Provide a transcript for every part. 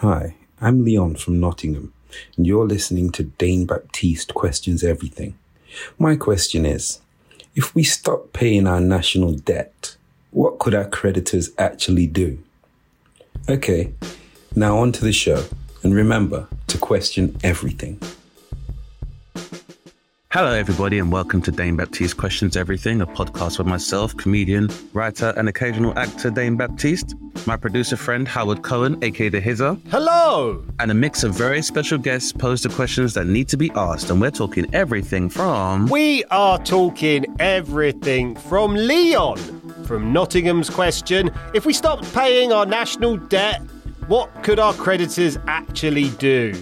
Hi, I'm Leon from Nottingham, and you're listening to Dane Baptiste Questions Everything. My question is, if we stop paying our national debt, what could our creditors actually do? Okay, now on to the show, and remember to question everything. Hello, everybody, and welcome to Dane Baptiste Questions Everything, a podcast with myself, comedian, writer, and occasional actor Dane Baptiste, my producer friend Howard Cohen, aka The Hizzer, Hello! and a mix of very special guests pose the questions that need to be asked. And we're talking everything from. We are talking everything from Leon, from Nottingham's question if we stopped paying our national debt, what could our creditors actually do?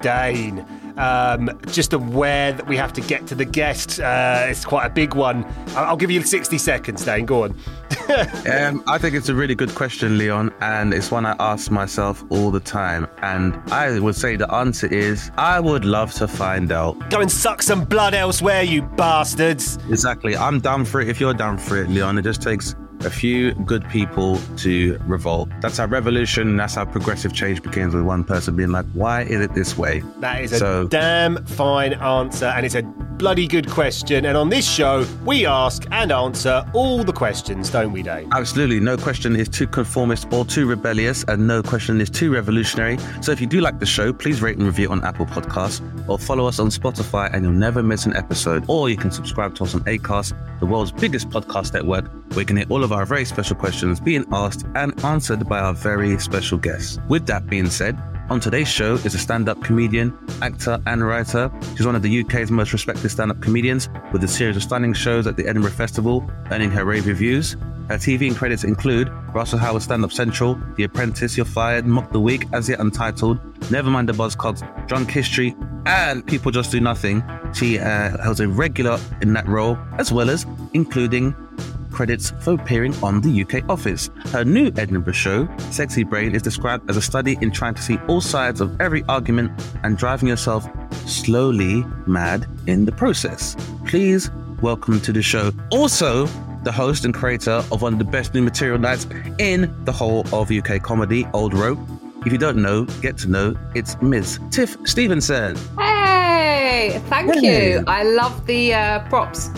Dane, um, just aware that we have to get to the guest. Uh, it's quite a big one. I'll give you 60 seconds, Dane. Go on. Um, I think it's a really good question, Leon, and it's one I ask myself all the time. And I would say the answer is I would love to find out. Go and suck some blood elsewhere, you bastards. Exactly. I'm down for it if you're down for it, Leon. It just takes a few good people to revolt. That's how revolution, that's how progressive change begins with one person being like, why is it this way? That is a So- damn fine answer, and it's a bloody good question. And on this show, we ask and answer all the questions, don't we, Dave? Absolutely. No question is too conformist or too rebellious, and no question is too revolutionary. So if you do like the show, please rate and review it on Apple Podcasts or follow us on Spotify, and you'll never miss an episode. Or you can subscribe to us on Acast, the world's biggest podcast network, where you can hear all of our very special questions being asked and answered by our very special guests. With that being said, on today's show is a stand up comedian, actor, and writer. She's one of the UK's most respected stand up comedians with a series of stunning shows at the Edinburgh Festival, earning her rave reviews. Her TV credits include Russell Howard Stand Up Central, The Apprentice, You're Fired, Mock the Week, As Yet Untitled, Nevermind the Buzzcocks, Drunk History, and People Just Do Nothing. She uh, holds a regular in that role, as well as including credits for appearing on the UK office. Her new Edinburgh show, Sexy Brain, is described as a study in trying to see all sides of every argument and driving yourself slowly mad in the process. Please welcome to the show. Also, the host and creator of one of the best new material nights in the whole of UK comedy, Old Rope. If you don't know, get to know, it's Ms. Tiff Stevenson. Hey, thank you. I love the uh, props.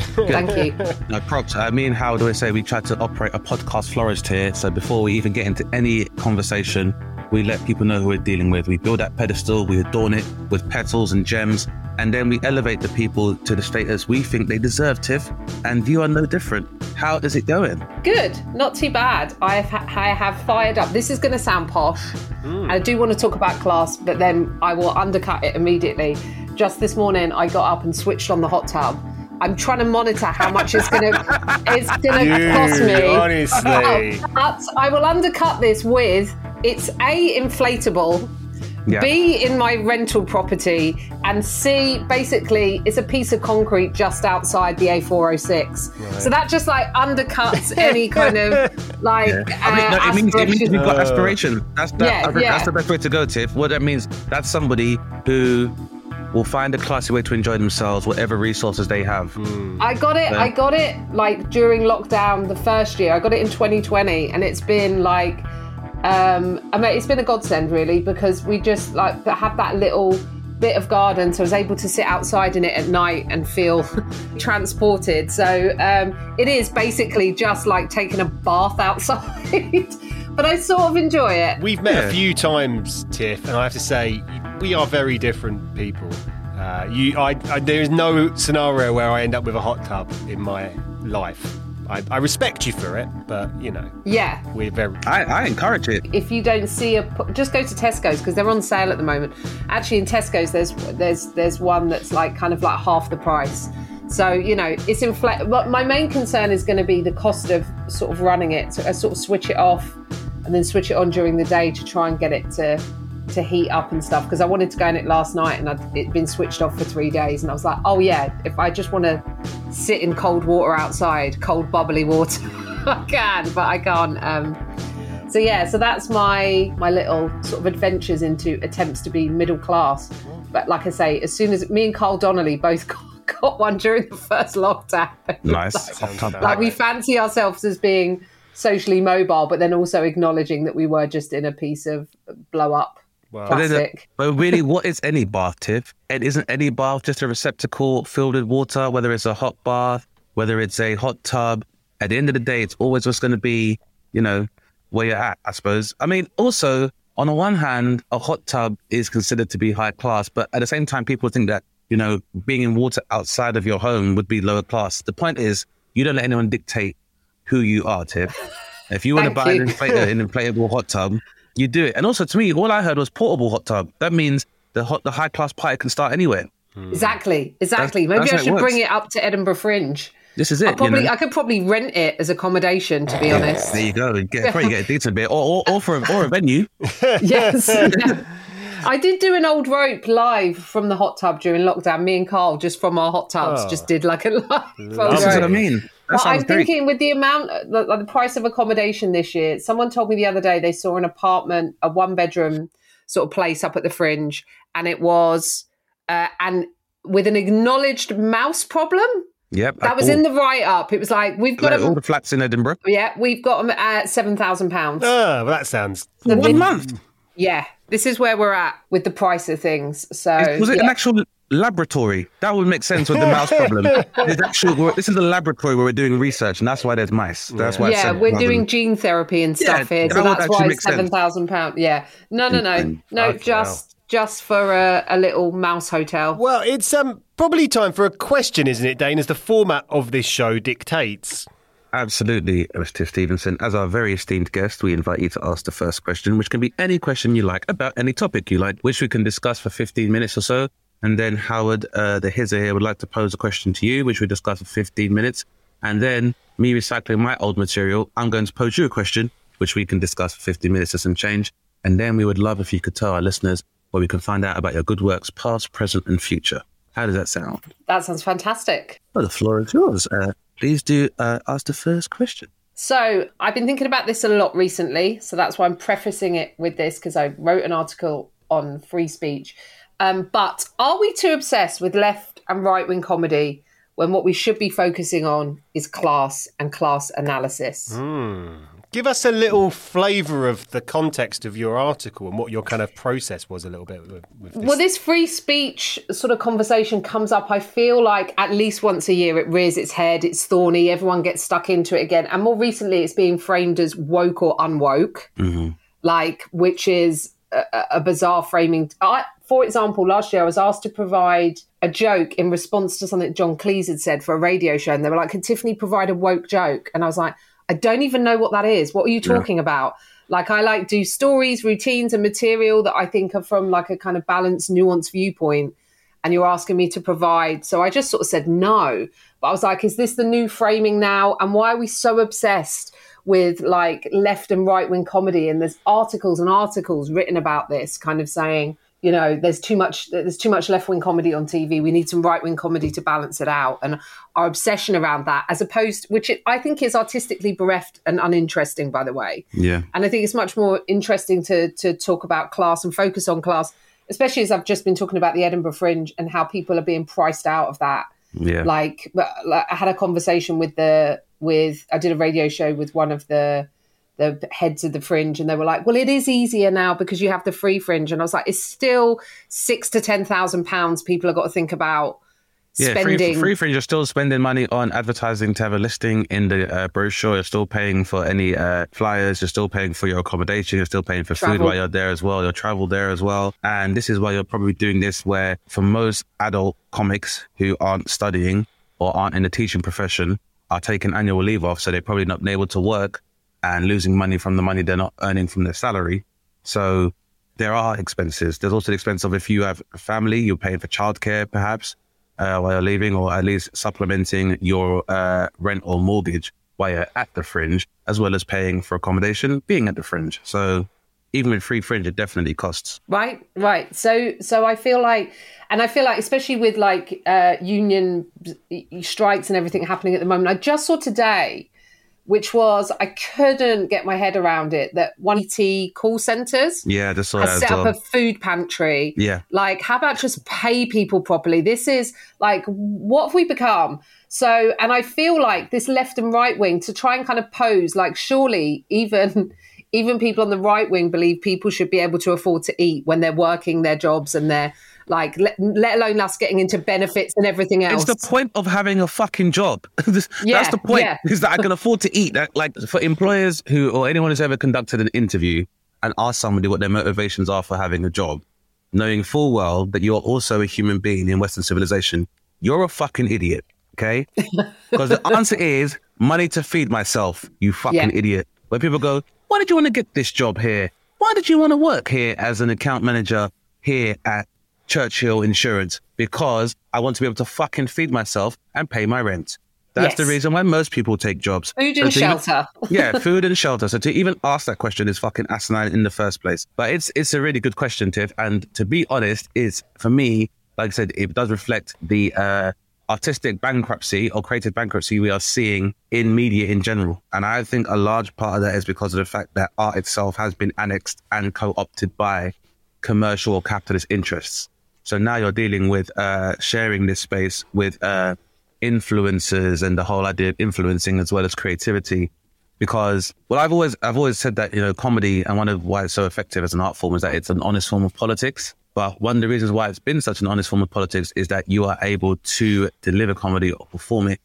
Thank you. No props. I mean, how do I say? We try to operate a podcast florist here. So before we even get into any conversation, we let people know who we're dealing with. We build that pedestal, we adorn it with petals and gems, and then we elevate the people to the status we think they deserve, Tiff. And you are no different. How is it going? Good, not too bad. I have, I have fired up. This is going to sound posh. Hmm. I do want to talk about class, but then I will undercut it immediately. Just this morning, I got up and switched on the hot tub. I'm trying to monitor how much it's going to it's going to cost me. honestly. But I will undercut this with it's a inflatable. Yeah. B in my rental property and C basically it's a piece of concrete just outside the A406. So that just like undercuts any kind of like I mean, no, uh, it means it means aspiration. you've got aspiration. That's that, Yeah, I yeah. that's the best way to go, Tiff. What that means, that's somebody who will find a classy way to enjoy themselves, whatever resources they have. I got it. I got it like during lockdown the first year. I got it in 2020, and it's been like, um, I mean, it's been a godsend really because we just like have that little bit of garden, so I was able to sit outside in it at night and feel transported. So um, it is basically just like taking a bath outside, but I sort of enjoy it. We've met Yeah. a few times, Tiff, and I have to say, we are very different people. Uh, you, I, I, there is no scenario where I end up with a hot tub in my life. I, I respect you for it, but you know, Yeah, we're very. I, I encourage it. if you don't see a just go to Tesco's because they're on sale at the moment. Actually, in Tesco's, there's there's there's one that's like kind of like half the price. So you know it's inflate. But my main concern is going to be the cost of sort of running it. So I sort of switch it off and then switch it on during the day to try and get it to to heat up and stuff because I wanted to go in it last night and I'd, it'd been switched off for three days and I was like, oh yeah, if I just want to sit in cold water outside, cold bubbly water, I can, but I can't. Um, so yeah, so that's my my little sort of adventures into attempts to be middle class. But like I say, as soon as me and Carl Donnelly both got, got one during the first lockdown, Nice. like, like we fancy ourselves as being socially mobile, but then also acknowledging that we were just in a piece of blow up But, then, uh, plastic. but really, what is any bath, Tiff? It isn't any bath just a receptacle filled with water, whether it's a hot bath, whether it's a hot tub. At the end of the day, it's always just going to be, you know, where you're at, I suppose. I mean, also, on the one hand, a hot tub is considered to be high class, but at the same time, people think that, you know, being in water outside of your home would be lower class. The point is, you don't let anyone dictate who you are, Tiff. If you want to buy an, inflat- an inflatable hot tub, you do it. And also, to me, all I heard was portable hot tub. That means the hot, the high class party can start anywhere. Hmm. Exactly, exactly. That's- Maybe that's I how it should bring it up to Edinburgh Fringe. This is I it. probably you know? I could probably rent it as accommodation, to be honest. There you go. Get, probably get a decent bit, or, or, or for a, or a venue. yes. yeah. I did do an old rope live from the hot tub during lockdown. Me and Carl, just from our hot tubs, Oh. just did like a live. old This is what I mean. That But I'm sounds great. thinking with the amount, the, the price of accommodation this year. Someone told me the other day they saw an apartment, a one bedroom sort of place up at the Fringe, and it was, uh, and with an acknowledged mouse problem. Yep. That was in the write up. It was like we've got like all the flats in Edinburgh. Yeah, we've got them at seven thousand pounds. Ah, well, that sounds. One month. Yeah, this is where we're at with the price of things. So Was it yeah. an actual laboratory? That would make sense with the mouse problem. It's actual, this is a laboratory where we're doing research, and that's why there's mice. That's why. Yeah, we're doing gene therapy and stuff Yeah, here, that so that's why it's seven thousand pounds. Yeah, no, no, no, no, Fucking just just for a, a little mouse hotel. Well, it's um probably time for a question, isn't it, Dane? As the format of this show dictates. Absolutely, Mr. Stevenson. As our very esteemed guest, we invite you to ask the first question, which can be any question you like about any topic you like, which we can discuss for 15 minutes or so. And then Howard, uh, the Hizzer here, would like to pose a question to you, which we discuss for 15 minutes. And then me recycling my old material, I'm going to pose you a question, which we can discuss for 15 minutes or some change. And then we would love if you could tell our listeners where we can find out about your good works, past, present, and future. How does that sound? That sounds fantastic. Well, the floor is yours. Uh, please do uh, ask the first question. So I've been thinking about this a lot recently, so that's why I'm prefacing it with this because I wrote an article on free speech. Um, but are we too obsessed with left and right wing comedy when what we should be focusing on is class and class analysis? Give us a little flavour of the context of your article and what your kind of process was a little bit with, with this. Well, this free speech sort of conversation comes up, I feel like at least once a year it rears its head, it's thorny, everyone gets stuck into it again. And more recently, it's being framed as woke or unwoke, like, which is a, a bizarre framing. I, for example, last year I was asked to provide a joke in response to something John Cleese had said for a radio show. And they were like, Can Tiffany provide a woke joke? And I was like, I don't even know what that is. What are you talking about? Like I like do stories, routines, and material that I think are from like a kind of balanced, nuanced viewpoint. And you're asking me to provide. So I just sort of said no. But I was like, is this the new framing now? And why are we so obsessed with like left and right wing comedy? And there's articles and articles written about this, kind of saying, you know, there's too much there's too much left wing comedy on TV. We need some right wing comedy to balance it out. And our obsession around that, as opposed, which it, I think is artistically bereft and uninteresting, by the way. Yeah. And I think it's much more interesting to to talk about class and focus on class, especially as I've just been talking about the Edinburgh Fringe and how people are being priced out of that. Yeah. Like, like, I had a conversation with the with I did a radio show with one of the the heads of the fringe and they were like well it is easier now because you have the free fringe and i was like it's still six to ten thousand pounds people have got to think about Yeah, spending free, free fringe. You're still spending money on advertising to have a listing in the uh, brochure. You're still paying for any uh, flyers. You're still paying for your accommodation. You're still paying for food while you're there as well. Your travel there as well. And this is why you're probably doing this. Where for most adult comics who aren't studying or aren't in the teaching profession are taking annual leave off, so they're probably not able to work and losing money from the money they're not earning from their salary. So there are expenses. There's also the expense of if you have a family, you're paying for childcare perhaps uh, while you're leaving, or at least supplementing your uh, rent or mortgage while you're at the fringe, as well as paying for accommodation being at the fringe. So even with free fringe, it definitely costs. Right, right. So, so I feel like, and I feel like, especially with like uh, union strikes and everything happening at the moment, I just saw today, which was I couldn't get my head around it that one ET call centers, yeah, just has set well. up a food pantry. Yeah. like how about just pay people properly? This is like what have we become? So, and I feel like this left and right wing to try and kind of pose like surely even even people on the right wing believe people should be able to afford to eat when they're working their jobs and they're like let, let alone us getting into benefits and everything else. It's the point of having a fucking job. That's Yeah, the point. yeah. Is that I can afford to eat. Like for employers who or anyone who's ever conducted an interview and asked somebody what their motivations are for having a job, knowing full well that you're also a human being in Western civilization, you're a fucking idiot. Okay, because the answer is money to feed myself. You fucking Yeah. idiot. Where people go, why did you want to get this job here? Why did you want to work here as an account manager here at Churchill Insurance? Because I want to be able to fucking feed myself and pay my rent. That's the reason why most people take jobs. Food So and even- shelter. yeah, food and shelter. So to even ask that question is fucking asinine in the first place. But it's it's a really good question, Tiff. And to be honest, is for me, like I said, it does reflect the uh, artistic bankruptcy or creative bankruptcy we are seeing in media in general. And I think a large part of that is because of the fact that art itself has been annexed and co-opted by commercial or capitalist interests. So now you're dealing with uh, sharing this space with uh, influencers and the whole idea of influencing as well as creativity. Because well, I've always I've always said that you know comedy and one of why it's so effective as an art form is that it's an honest form of politics. But one of the reasons why it's been such an honest form of politics is that you are able to deliver comedy or perform it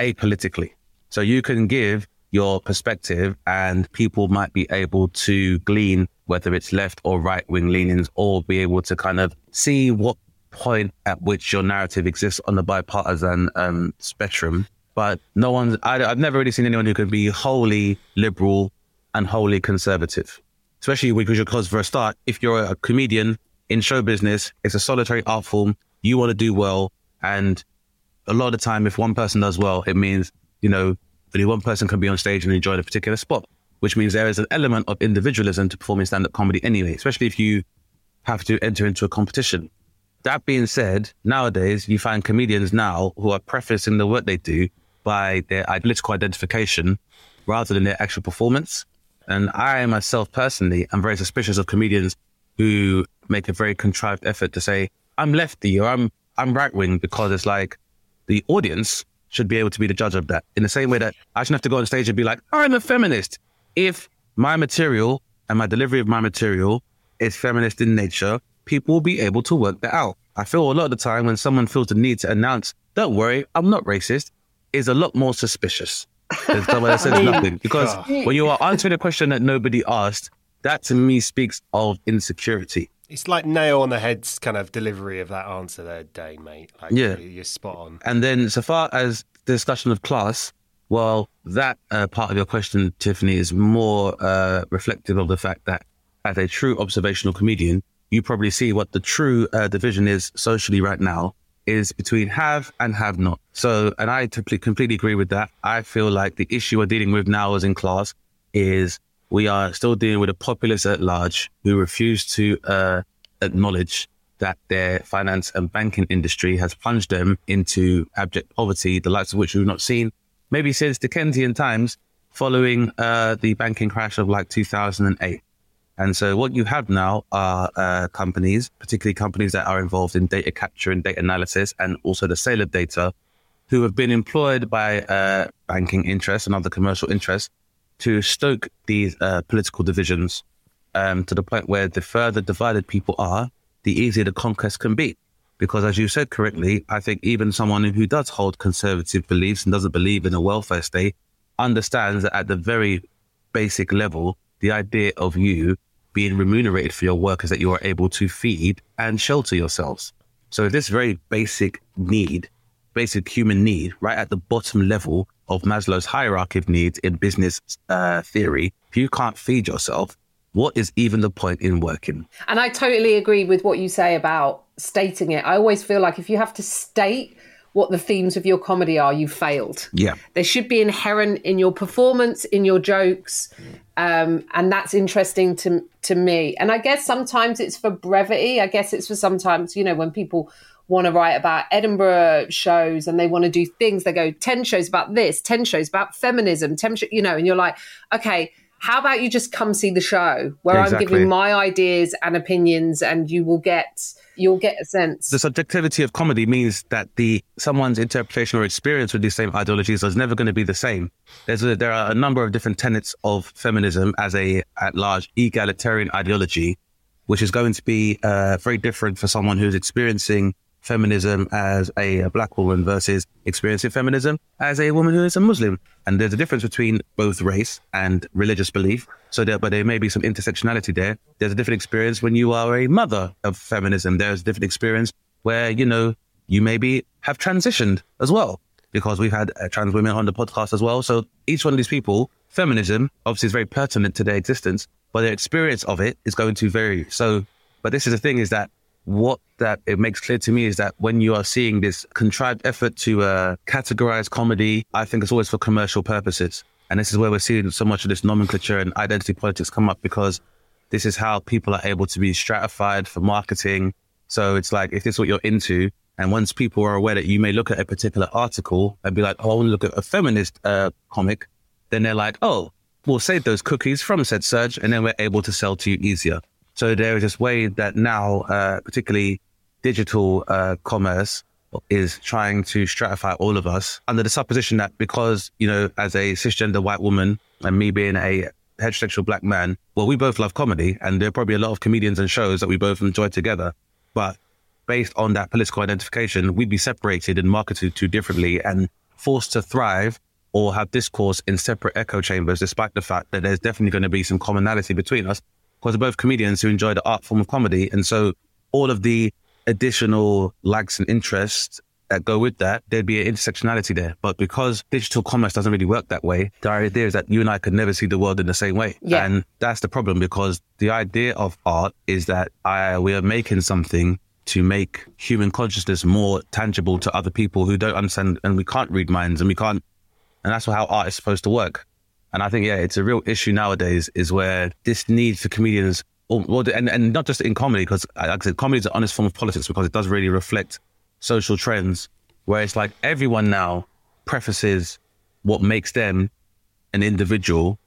apolitically. So you can give your perspective and people might be able to glean whether it's left or right wing leanings or be able to kind of see what point at which your narrative exists on the bipartisan um, spectrum. But no one's, I, I've never really seen anyone who can be wholly liberal and wholly conservative, especially because, for a start, if you're a comedian in show business, it's a solitary art form. You want to do well. And a lot of the time, if one person does well, it means, you know, only one person can be on stage and enjoy a particular spot, which means there is an element of individualism to performing stand up comedy anyway, especially if you have to enter into a competition. That being said, nowadays you find comedians now who are prefacing the work they do by their political identification rather than their actual performance. And I myself personally am very suspicious of comedians who make a very contrived effort to say, I'm lefty or I'm I'm right wing because it's like the audience should be able to be the judge of that. In the same way that I shouldn't have to go on stage and be like, I'm a feminist. If my material and my delivery of my material is feminist in nature, people will be able to work that out. I feel a lot of the time when someone feels the need to announce, don't worry, I'm not racist, is a lot more suspicious than someone that says oh nothing. Because when you are answering a question that nobody asked, that to me speaks of insecurity. It's like nail on the head's kind of delivery of that answer there, Dane, mate. Like, Yeah. you're spot on. And then, so far as the discussion of class, well, that uh, part of your question, Tiffany, is more uh, reflective of the fact that as a true observational comedian, you probably see what the true uh, division is socially right now is between have and have not. So, and I completely, completely agree with that. I feel like the issue we're dealing with now as in class is we are still dealing with a populace at large who refuse to uh, acknowledge that their finance and banking industry has plunged them into abject poverty, the likes of which we've not seen maybe since Dickensian times following uh, the banking crash of like 2008. And so what you have now are uh, companies, particularly companies that are involved in data capture and data analysis and also the sale of data, who have been employed by uh, banking interests and other commercial interests to stoke these uh, political divisions um, to the point where the further divided people are, the easier the conquest can be. Because as you said correctly, I think even someone who does hold conservative beliefs and doesn't believe in a welfare state understands that at the very basic level, the idea of you being remunerated for your work is that you are able to feed and shelter yourselves. So this very basic need, basic human need, right at the bottom level of Maslow's hierarchy of needs in business uh, theory, if you can't feed yourself, what is even the point in working? And I totally agree with what you say about stating it. I always feel like if you have to state what the themes of your comedy are, you've failed. Yeah. They should be inherent in your performance, in your jokes. Um, and that's interesting to to me. And I guess sometimes it's for brevity. I guess it's for sometimes, you know, when people want to write about Edinburgh shows and they want to do things, they go 10 shows about this, 10 shows about feminism, 10 sh-, you know, and you're like, okay, how about you just come see the show where Exactly. I'm giving my ideas and opinions and you will get you'll get a sense. the subjectivity of comedy means that the someone's interpretation or experience with these same ideologies is never going to be the same. There's a, there are a number of different tenets of feminism as a at large egalitarian ideology, which is going to be uh, very different for someone who's experiencing feminism as a, black woman versus experiencing feminism as a woman who is a Muslim. And there's a difference between both race and religious belief. So there, but there may be some intersectionality there. There's a different experience when you are a mother of feminism. There's a different experience where, you know, you maybe have transitioned as well because we've had uh, trans women on the podcast as well. So each one of these people, feminism obviously is very pertinent to their existence, but their experience of it is going to vary. So, but this is the thing is that what that it makes clear to me is that when you are seeing this contrived effort to uh, categorize comedy, I think it's always for commercial purposes. And this is where we're seeing so much of this nomenclature and identity politics come up because this is how people are able to be stratified for marketing. So it's like, if this is what you're into, and once people are aware that you may look at a particular article and be like, oh, I want to look at a feminist uh, comic, then they're like, oh, we'll save those cookies from said search, and then we're able to sell to you easier. So there is this way that now, uh, particularly digital uh, commerce, is trying to stratify all of us under the supposition that because, you know, as a cisgender white woman and me being a heterosexual black man, well, we both love comedy and there are probably a lot of comedians and shows that we both enjoy together. But based on that political identification, we'd be separated and marketed to differently and forced to thrive or have discourse in separate echo chambers, despite the fact that there's definitely going to be some commonality between us because we're both comedians who enjoy the art form of comedy. And so all of the additional likes and interests that go with that, there'd be an intersectionality there. But because digital commerce doesn't really work that way, the idea is that you and I could never see the world in the same way. Yeah. And that's the problem because the idea of art is that I, we are making something to make human consciousness more tangible to other people who don't understand and we can't read minds and we can't and that's how art is supposed to work. And I think, yeah, it's a real issue nowadays is where this need for comedians, or, or and, and not just in comedy, because uh, like I said, comedy is an honest form of politics because it does really reflect social trends, where it's like everyone now prefaces what makes them an individual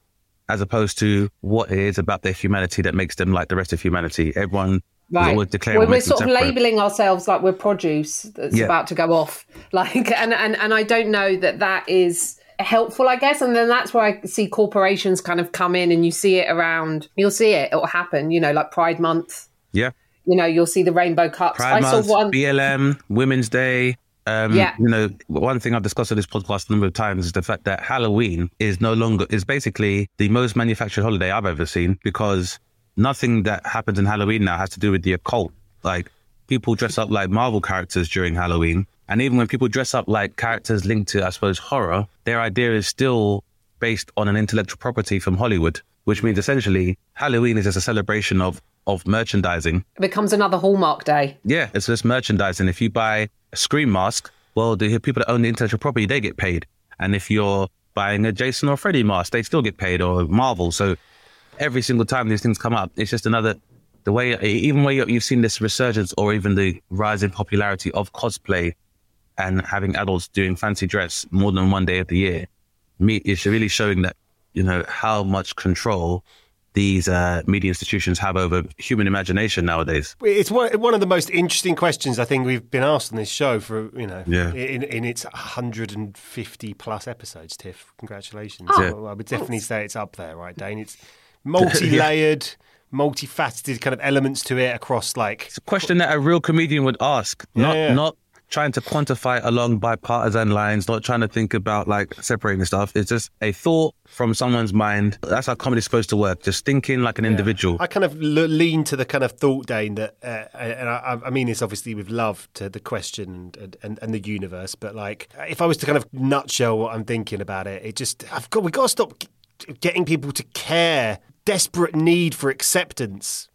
as opposed to what it is about their humanity that makes them like the rest of humanity. Everyone Right. always declaring We're, we're sort of labeling ourselves like we're produce that's Yeah. about to go off. Like, and, and, and I don't know that that is helpful, I guess. And then that's where I see corporations kind of come in and you see it around, you'll see it, it'll happen, you know, like Pride Month, Yeah. you know, you'll see the rainbow cups. Pride I Month, saw one. BLM, Women's Day. Um, Yeah. You know, one thing I've discussed on this podcast a number of times is the fact that Halloween is no longer, is basically the most manufactured holiday I've ever seen because nothing that happens in Halloween now has to do with the occult. Like, people dress up like Marvel characters during Halloween. And even when people dress up like characters linked to, I suppose, horror, their idea is still based on an intellectual property from Hollywood, which means essentially Halloween is just a celebration of, of merchandising It becomes another Hallmark day. yeah, it's just merchandising. If you buy a Scream mask, well, the people that own the intellectual property, they get paid. And if you're buying a Jason or Freddy mask, they still get paid, or Marvel. So every single time these things come up, it's just another, the way, even where you've seen this resurgence or even the rise in popularity of cosplay and having adults doing fancy dress more than one day of the year, me, it's really showing that, you know, how much control these uh, media institutions have over human imagination nowadays. It's one, one of the most interesting questions I think we've been asked on this show for you know Yeah. in, in its 150 plus episodes. Tiff, congratulations! Oh, Well, I would definitely say it's up there, right, Dane? It's multi-layered, multifaceted kind of elements to it across like It's a question that a real comedian would ask, not yeah. not trying to quantify along bipartisan lines, not trying to think about like separating stuff. It's just a thought from someone's mind. That's how comedy's supposed to work. Just thinking like an individual. I kind of lean to the kind of thought, Dane, that, uh, and I, I mean this obviously with love to the question and, and, and the universe, but like if I was to kind of nutshell what I'm thinking about it, it just I've got we've got to stop getting people to care, desperate need for acceptance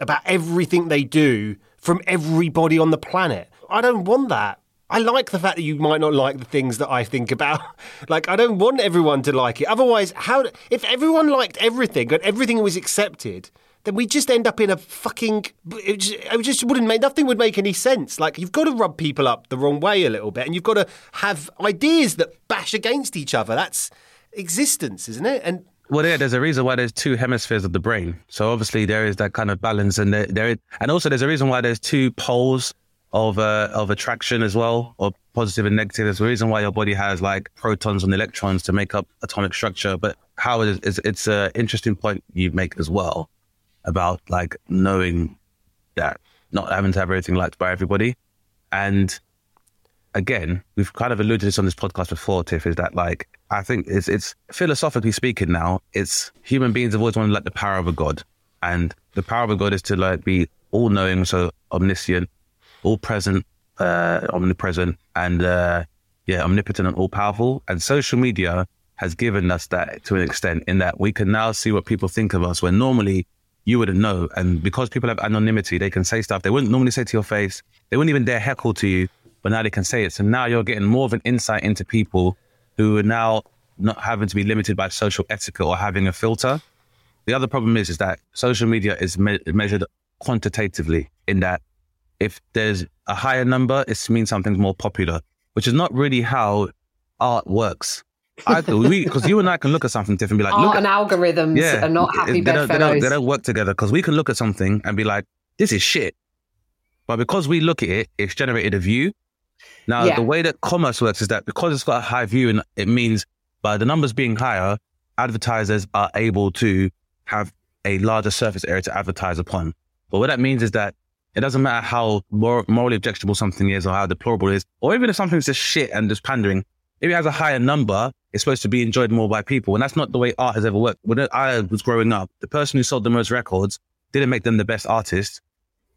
about everything they do from everybody on the planet. I don't want that. I like the fact that you might not like the things that I think about. Like, I don't want everyone to like it. Otherwise, how if everyone liked everything and everything was accepted, then we just end up in a fucking. It just, it just wouldn't make nothing would make any sense. Like, you've got to rub people up the wrong way a little bit, and you've got to have ideas that bash against each other. That's existence, isn't it? And Well, yeah, there's a reason why there's two hemispheres of the brain. So obviously there is that kind of balance, and there, there and also there's a reason why there's two poles of uh, of attraction as well, or positive and negative. There's a reason why your body has like protons and electrons to make up atomic structure. But how it is, it's an interesting point you make as well about like knowing that not having to have everything liked by everybody, and again, we've kind of alluded to this on this podcast before, Tiff, is that like I think it's it's philosophically speaking now, it's human beings have always wanted like the power of a god. And the power of a god is to like be all knowing, so omniscient, all present, uh, omnipresent, and uh, yeah, omnipotent and all powerful. And social media has given us that to an extent in that we can now see what people think of us when normally you wouldn't know. And because people have anonymity, they can say stuff they wouldn't normally say to your face. They wouldn't even dare heckle to you, but now they can say it. So now you're getting more of an insight into people who are now not having to be limited by social etiquette or having a filter. The other problem is, is that social media is me- measured quantitatively in that if there's a higher number, it means something's more popular, which is not really how art works. Because you and I can look at something different and be like, Art look and algorithms yeah, are not happy they don't, they, don't, they don't work together because we can look at something and be like, this is shit. But because we look at it, it's generated a view. Now, Yeah. the way that commerce works is that because it's got a high view, and it means by the numbers being higher, advertisers are able to have a larger surface area to advertise upon. But what that means is that it doesn't matter how mor- morally objectionable something is or how deplorable it is, or even if something's just shit and just pandering, if it has a higher number, it's supposed to be enjoyed more by people. And that's not the way art has ever worked. When I was growing up, the person who sold the most records didn't make them the best artist.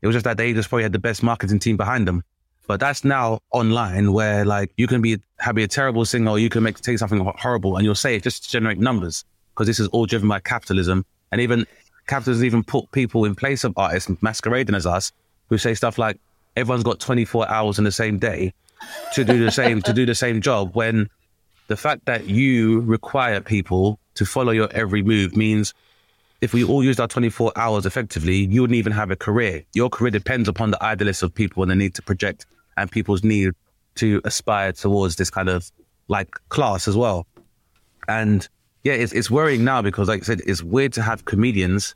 It was just that they just probably had the best marketing team behind them. But that's now online where like you can be have be a terrible singer or you can make take something ho- horrible and you'll say it just to generate numbers because this is all driven by capitalism and even capitalism even put people in place of artists masquerading as us who say stuff like everyone's got 24 hours in the same day to do the same to do the same job when the fact that you require people to follow your every move means if we all used our 24 hours effectively, you wouldn't even have a career. Your career depends upon the idealists of people and the need to project and people's need to aspire towards this kind of like class as well. And yeah, it's, it's worrying now because, like I said, it's weird to have comedians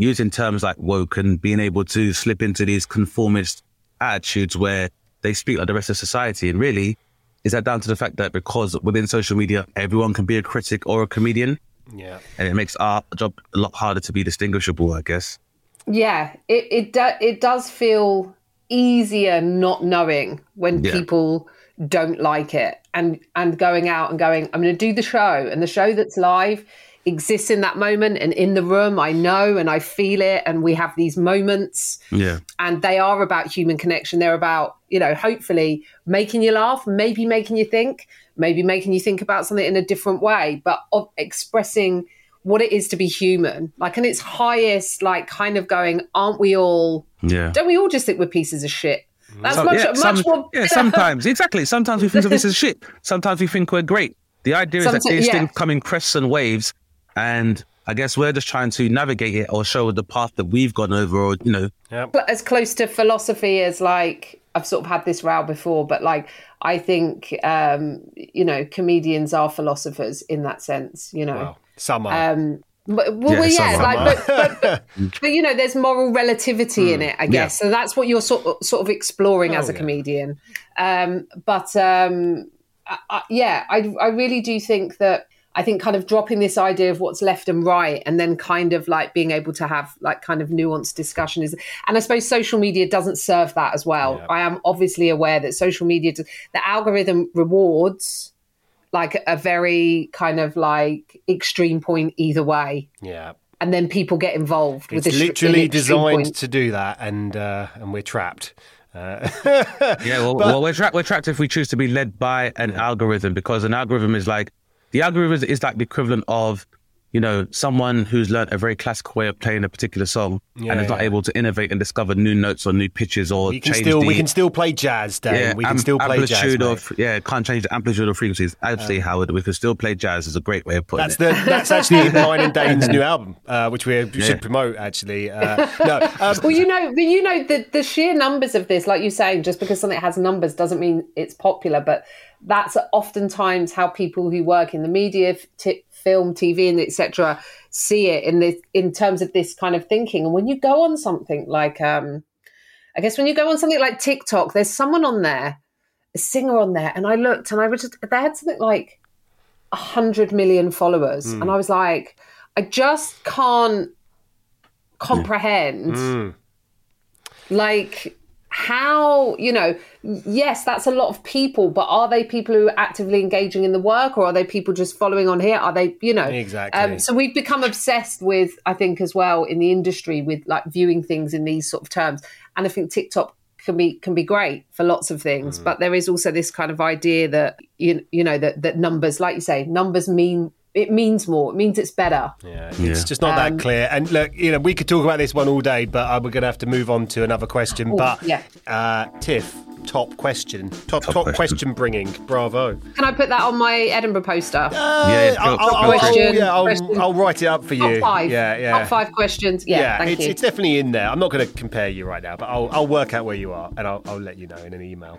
using terms like woke and being able to slip into these conformist attitudes where they speak like the rest of society. And really, is that down to the fact that because within social media, everyone can be a critic or a comedian? yeah, and it makes our job a lot harder to be distinguishable, I guess. Yeah, it it do, it does feel easier not knowing when Yeah. people don't like it and and going out and going I'm going to do the show and the show that's live exists in that moment and in the room I know and I feel it and we have these moments Yeah, and they are about human connection they're about you know hopefully making you laugh maybe making you think maybe making you think about something in a different way but of expressing what it is to be human like in its highest like kind of going aren't we all yeah. don't we all just think we're pieces of shit mm. that's Some- much, yeah, much some- more yeah, sometimes exactly. Sometimes we think of this as shit. Sometimes we think we're great. The idea is that Someti- these yeah. things come in crests and waves, and I guess we're just trying to navigate it or show the path that we've gone over, or you know, as close to philosophy as like I've sort of had this row before, but like I think um, you know comedians are philosophers in that sense. You know, well, some are. um, but, well, Yeah, well, yeah, some like, are. but, but, but, but you know, there's moral relativity in it, I guess. So that's what you're sort of, sort of exploring as a yeah. comedian. Um, but um, I, I, yeah, I, I really do think that. I think kind of dropping this idea of what's left and right and then kind of like being able to have like kind of nuanced discussion is and I suppose social media doesn't serve that as well. Yeah. I am obviously aware that social media does, the algorithm rewards like a very kind of like extreme point either way yeah, and then people get involved with it's the literally designed Point. to do that, and uh, and we're trapped. Uh, yeah. Well, well we're trapped. We're trapped if we choose to be led by an algorithm because an algorithm is like the algorithm is like the equivalent of you know, someone who's learned a very classical way of playing a particular song Yeah, and is not yeah. able to innovate and discover new notes or new pitches or We can change still the we can still play jazz, Dave. yeah, we can am- still play jazz. amplitude mate. of yeah, can't change the amplitude of frequencies. Absolutely, Howard. We can still play jazz. Is a great way of putting That's it. the that's actually mine and Dane's new album, uh, which we Yeah. should promote. Actually, uh, no. Um, Well, you know, but you know the the sheer numbers of this, like you're saying, just because something has numbers doesn't mean it's popular. But that's oftentimes how people who work in the media, t- film, TV, and etc. see it in this in terms of this kind of thinking. And when you go on something like, um, I guess when you go on something like TikTok, there's someone on there, a singer on there, and I looked and I was just they had something like a hundred million followers, and I was like, I just can't comprehend mm, like how you know yes that's a lot of people but are they people who are actively engaging in the work or are they people just following on here are they you know Exactly. um, so we've become obsessed with i think as well in the industry with like viewing things in these sort of terms and i think tiktok can be can be great for lots of things Mm. but there is also this kind of idea that you, you know that that numbers like you say numbers mean it means more it means it's better Yeah, it's Yeah. just not Um, that clear. And look, you know, we could talk about this one all day, but uh, we're going to have to move on to another question. Oh, but yeah. uh, Tiff, top question, top top, question. question. bringing. Bravo. can i put that on my edinburgh poster Uh, yeah, I'll, I'll, I'll- for yeah, I'll, I'll write it up for you. top five Yeah, yeah. top five questions yeah, thank it's, you it's definitely in there. I'm not going to compare you right now, but I'll, I'll work out where you are and I'll, I'll let you know in an email.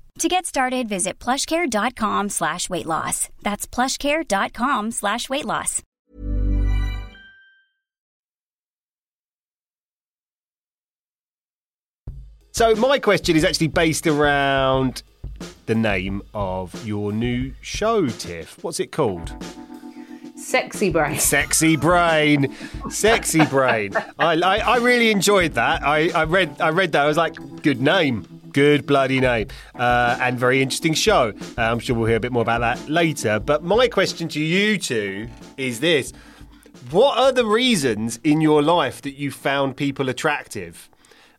To get started, visit plushcare.com slash weight loss. That's plushcare.com slash weight loss. So my question is actually based around the name of your new show, Tiff. What's it called? sexy brain Sexy Brain, Sexy Brain. I, I, I really enjoyed that. I, I read I read that. I was like, good name, good bloody name, uh, and very interesting show. Uh, I'm sure we'll hear a bit more about that later. But my question to you two is this: What are the reasons in your life that you found people attractive?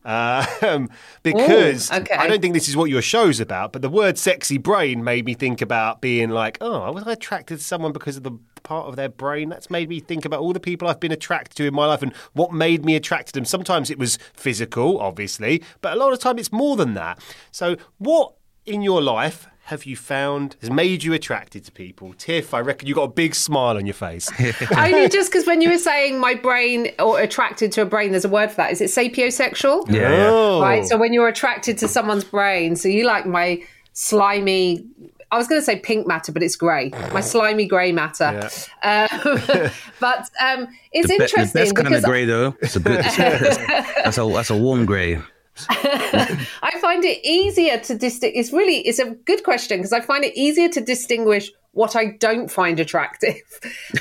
Um, because Ooh, okay. I don't think this is what your show's about, but the word sexy brain made me think about being like, oh, was I attracted to someone because of the part of their brain? That's made me think about all the people I've been attracted to in my life and what made me attracted to them. Sometimes it was physical, obviously, but a lot of time it's more than that. So, what in your life have you found has made you attracted to people? Tiff, I reckon you got a big smile on your face. Only just because when you were saying my brain or attracted to a brain, there's a word for that. Is it sapiosexual? yeah, Oh. Right. So when you're attracted to someone's brain, so you like my slimy. I was going to say pink matter, but it's grey. My slimy grey matter. Um, but um, it's the, be- the interesting best kind of grey though. It's a good. that's a that's a warm grey. I find it easier to distinguish. It's really it's a good question because I find it easier to distinguish what I don't find attractive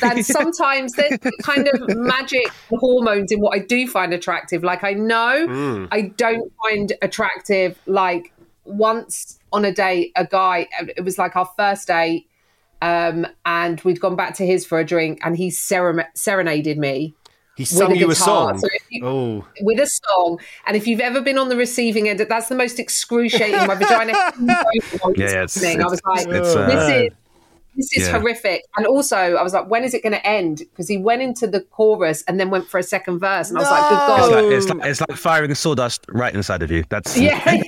than sometimes there's kind of magic hormones in what I do find attractive. Like I know I don't find attractive. Like once on a date, a guy. It was like our first date. Um, and we'd gone back to his for a drink, and he seren- serenaded me He sung a you a song. So you- oh. with a song. And if you've ever been on the receiving end, that's the most excruciating. My vagina. Yeah, yeah, it's- I was like, it's, uh, this is this is Yeah. horrific. And also, I was like, when is it going to end? Because he went into the chorus and then went for a second verse, and I was like, good It's God. like, it's, like, it's like firing sawdust right inside of you. That's Yeah,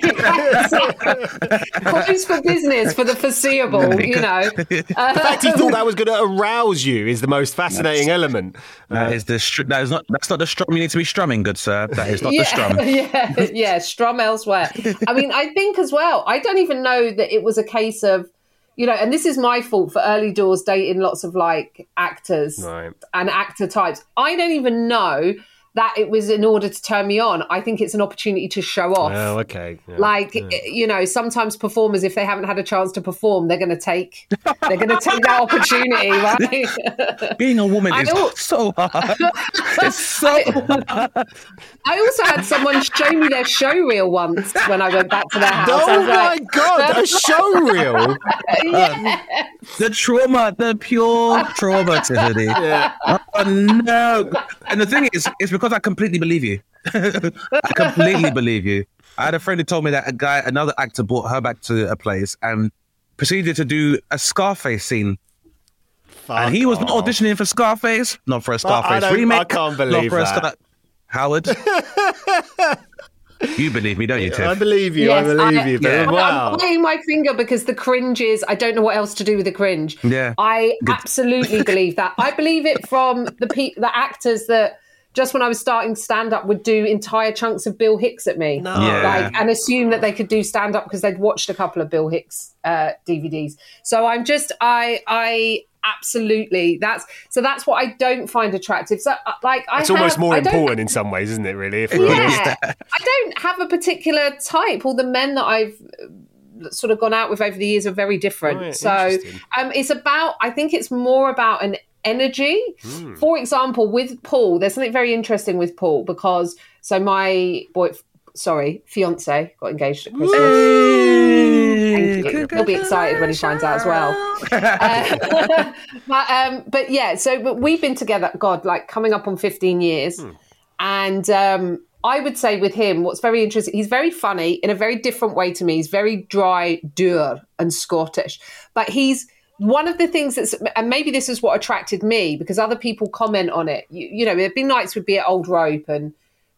close for business for the foreseeable, you know. The fact he thought that was going to arouse you is the most fascinating element. That uh, is the str- that is not that's not the strum you need to be strumming, good sir. That is not the strum. yeah, yeah, strum elsewhere. I mean, I think as well, I don't even know that it was a case of, you know, and this is my fault for early doors dating lots of like actors Right. and actor types. I don't even know that it was in order to turn me on. I think it's an opportunity to show off. Oh, okay. Yeah. Like you know, sometimes performers, if they haven't had a chance to perform, they're going to take they're going to take that opportunity, right? Being a woman I is don't- so hard. It's so hard. I also had someone show me their show reel once when I went back to their house. Oh my like, god, a show reel. Um, the trauma, the pure trauma, Tiffany. Oh no! And the thing is, it's because I completely believe you. I completely believe you. I had a friend who told me that a guy, another actor, brought her back to a place and proceeded to do a Scarface scene. and he was not auditioning for Scarface, not for a Scarface don't- remake. I can't not believe for a that. Scar- Howard. you believe me, don't you, Tiff? I believe you. Yes, I believe you. Yeah. wow. I'm playing my finger because the cringe is. I don't know what else to do with the cringe. Yeah. I absolutely believe that. I believe it from the pe- the actors that just when I was starting stand up would do entire chunks of Bill Hicks at me, Yeah. like and assume that they could do stand up because they'd watched a couple of Bill Hicks uh, DVDs. So I'm just I I absolutely that's so that's what I don't find attractive. So uh, like I It's almost more I important in some ways, isn't it? Really, if we're honest. yeah, I don't have a particular type. All the men that I've uh, sort of gone out with over the years are very different. Right, so um, it's about. I think it's more about an energy. Hmm. For example, with Paul, there's something very interesting with Paul because so my boy, sorry, fiance got engaged at Christmas. Thank you. He'll be excited when he finds out as well. Uh, but, um, but yeah, so but we've been together, God, like coming up on 15 years. And um, I would say with him, what's very interesting, he's very funny in a very different way to me. He's very dry, dour, and Scottish. But he's one of the things that's, and maybe this is what attracted me because other people comment on it. You, you know, there'd be nights would be at Old Rope and